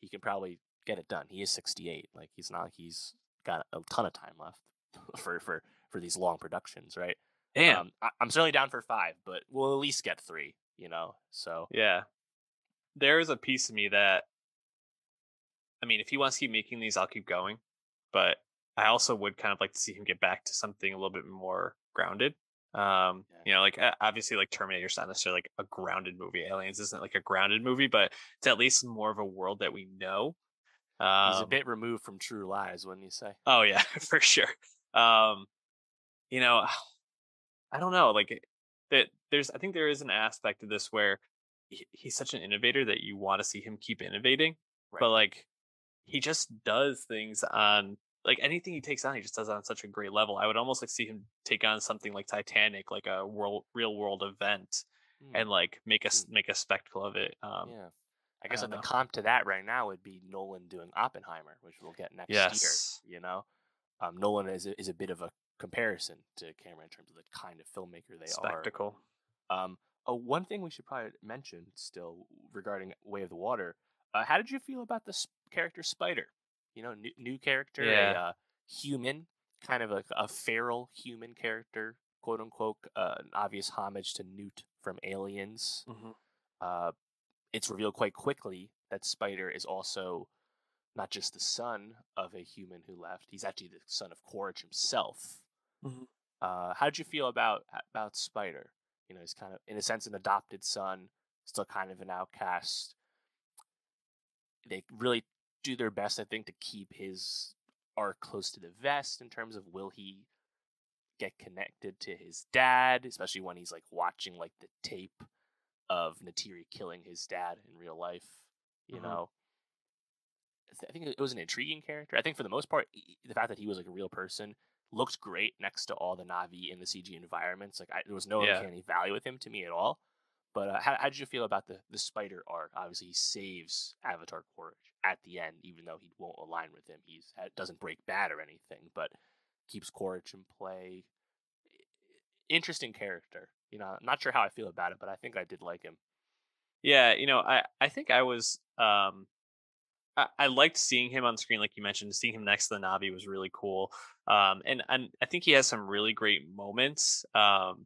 S2: he can probably get it done. He is 68. Like he's not he's got a ton of time left for for for these long productions, right?
S1: Damn.
S2: Um, I, I'm certainly down for five, but we'll at least get three. You know, so
S1: Yeah. There's a piece of me that I mean, if he wants to keep making these, I'll keep going. But I also would kind of like to see him get back to something a little bit more grounded. Um, you know, like obviously like Terminator's not necessarily like a grounded movie. Aliens isn't like a grounded movie, but it's at least more of a world that we know. Um,
S2: he's a bit removed from True Lies, wouldn't you say?
S1: Oh yeah, for sure. Um, you know, I don't know. Like that, there's. I think there is an aspect of this where he, he's such an innovator that you want to see him keep innovating,
S2: Right.
S1: but like he just does things on like anything he takes on, he just does it on such a great level. I would almost like see him take on something like Titanic, like a world, real world event,
S2: Hmm.
S1: and like make a s- make a spectacle of it. Um,
S2: yeah. I guess
S1: don't
S2: the comp to that right now would be Nolan doing Oppenheimer, which we'll get next
S1: Yes.
S2: year. You know, um, Nolan is a, is a bit of a comparison to Cameron in terms of the kind of filmmaker they
S1: spectacle.
S2: are. Spectacle. Um, oh, one thing we should probably mention still regarding Way of the Water. Uh, how did you feel about the s- character Spider? You know, new, new character,
S1: Yeah.
S2: a uh, human, kind of like a feral human character, quote unquote, uh, an obvious homage to Newt from Aliens
S1: hmm
S2: uh, it's revealed quite quickly that Spider is also not just the son of a human who left; he's actually the son of Quaritch himself.
S1: Mhm.
S2: Uh, how did you feel about about Spider? You know, he's kind of, in a sense, an adopted son, still kind of an outcast. They really do their best, I think, to keep his arc close to the vest in terms of will he get connected to his dad, especially when he's like watching like the tape of Neytiri killing his dad in real life. You
S1: Mhm.
S2: know, I think it was an intriguing character. I think for the most part, the fact that he was like a real person looked great next to all the Na'vi in the CG environments. Like I, there was no
S1: Yeah.
S2: uncanny valley with him to me at all. But uh, how, how did you feel about the the spider arc? Obviously, he saves Avatar Quaritch at the end, even though he won't align with him. He's doesn't break bad or anything, but keeps Quaritch in play. Interesting character. You know, not sure how I feel about it, but I think I did like him.
S1: Yeah, you know, I I think I was um I, I liked seeing him on screen, like you mentioned. Seeing him next to the Na'vi was really cool. Um, and and I think he has some really great moments. Um,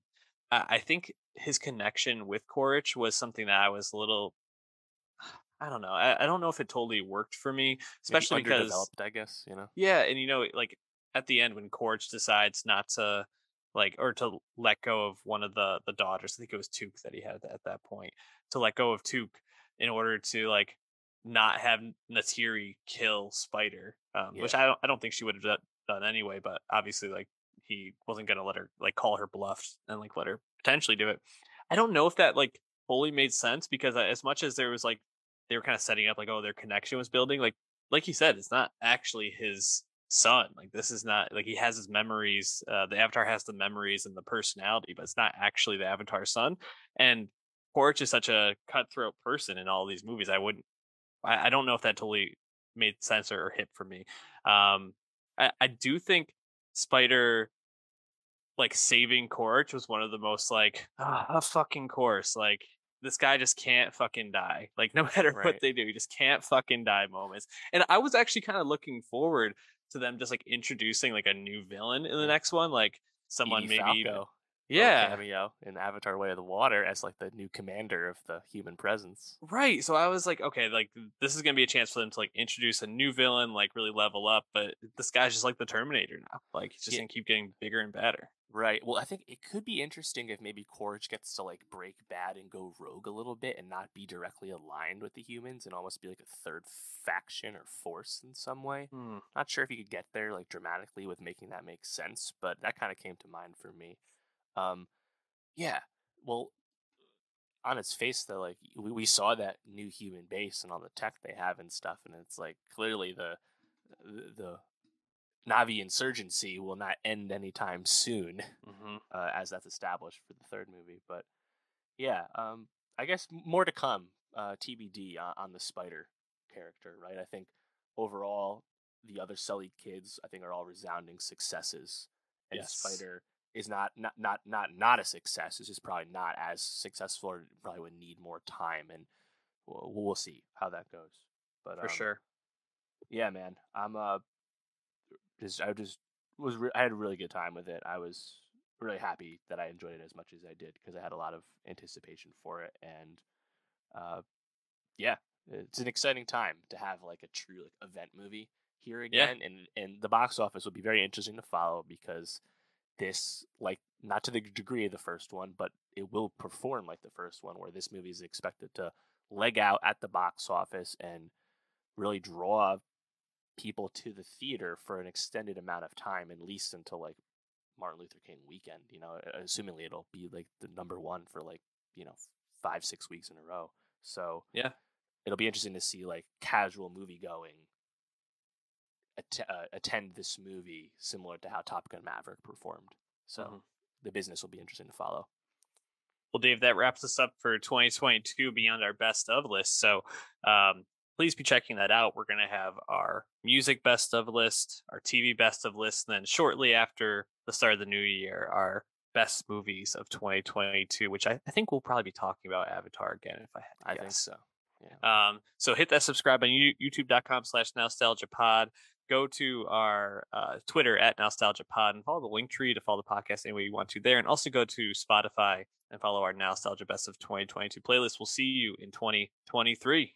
S1: I, I think his connection with Quaritch was something that I was a little. I don't know. I, I don't know if it totally worked for me, especially because
S2: I guess. You know.
S1: yeah, and you know, like at the end when Quaritch decides not to like or to let go of one of the the daughters, I think it was Tuk that he had at that point, to let go of Tuk in order to like not have Neytiri kill Spider, um, which I don't I don't think she would have done anyway. But obviously, like he wasn't gonna let her like call her bluff and like let her potentially do it. I don't know if that like fully made sense because as much as there was like they were kind of setting up like oh their connection was building like like he said it's not actually his son like this is not like he has his memories uh the avatar has the memories and the personality but it's not actually the avatar son and Quaritch is such a cutthroat person in all these movies i wouldn't I, I don't know if that totally made sense or, or hit for me um I, I do think Spider like saving Quaritch was one of the most like ah, a fucking course. Like this guy just can't fucking die. Like no matter
S2: Right.
S1: what they do, he just can't fucking die moments. And I was actually kind of looking forward to them just like introducing like a new villain in the next one, like someone
S2: Edie
S1: maybe
S2: Falco,
S1: yeah,
S2: cameo in Avatar: Way of the Water as like the new commander of the human presence.
S1: Right. So I was like, okay, like this is gonna be a chance for them to like introduce a new villain, like really level up. But this guy's just like the Terminator now. Like he's just
S2: Yeah.
S1: gonna keep getting bigger and badder.
S2: Right. Well, I think it could be interesting if maybe Quaritch gets to like break bad and go rogue a little bit and not be directly aligned with the humans and almost be like a third faction or force in some way.
S1: Hmm.
S2: Not sure if you could get there like dramatically with making that make sense, but that kind of came to mind for me. Um, yeah. Well, on its face though, like we, we saw that new human base and all the tech they have and stuff, and it's like clearly the the, Na'vi insurgency will not end anytime soon
S1: hmm
S2: uh, as that's established for the third movie. But yeah, um, I guess more to come. Uh, TBD on, on the Spider character, right? I think overall the other Sully kids, I think, are all resounding successes, and
S1: Yes.
S2: Spider is not not not not not a success. It's just probably not as successful, or probably would need more time, and we'll, we'll see how that goes. But
S1: For
S2: um,
S1: sure.
S2: yeah, man, I'm uh, just I just was re- I had a really good time with it. I was really happy that I enjoyed it as much as I did because I had a lot of anticipation for it, and uh, yeah, it's an exciting time to have like a true like event movie here
S1: Yeah.
S2: again, and and the box office will be very interesting to follow because this like not to the degree of the first one, but it will perform like the first one, where this movie is expected to leg out at the box office and really draw people to the theater for an extended amount of time, at least until like Martin Luther King weekend. You know, assumingly it'll be like the number one for like you know five six weeks in a row. So
S1: Yeah.
S2: it'll be interesting to see like casual movie going att- uh, attend this movie similar to how Top Gun Maverick performed. So
S1: Mhm.
S2: the business will be interesting to follow.
S1: Well, Dave, that wraps us up for 2022 beyond our best of list. So um, please be checking that out. We're going to have our music best of list, our TV best of list, and then shortly after the start of the new year, our best movies of 2022, which I, I think we'll probably be talking about Avatar again if I had to
S2: I think so. Yeah.
S1: Um, so hit that subscribe on you- youtube.com slash nostalgia pod. Go to our uh, Twitter at nostalgia pod and follow the link tree to follow the podcast any way you want to there. And also go to Spotify and follow our nostalgia best of 2022 playlist. We'll see you in 2023.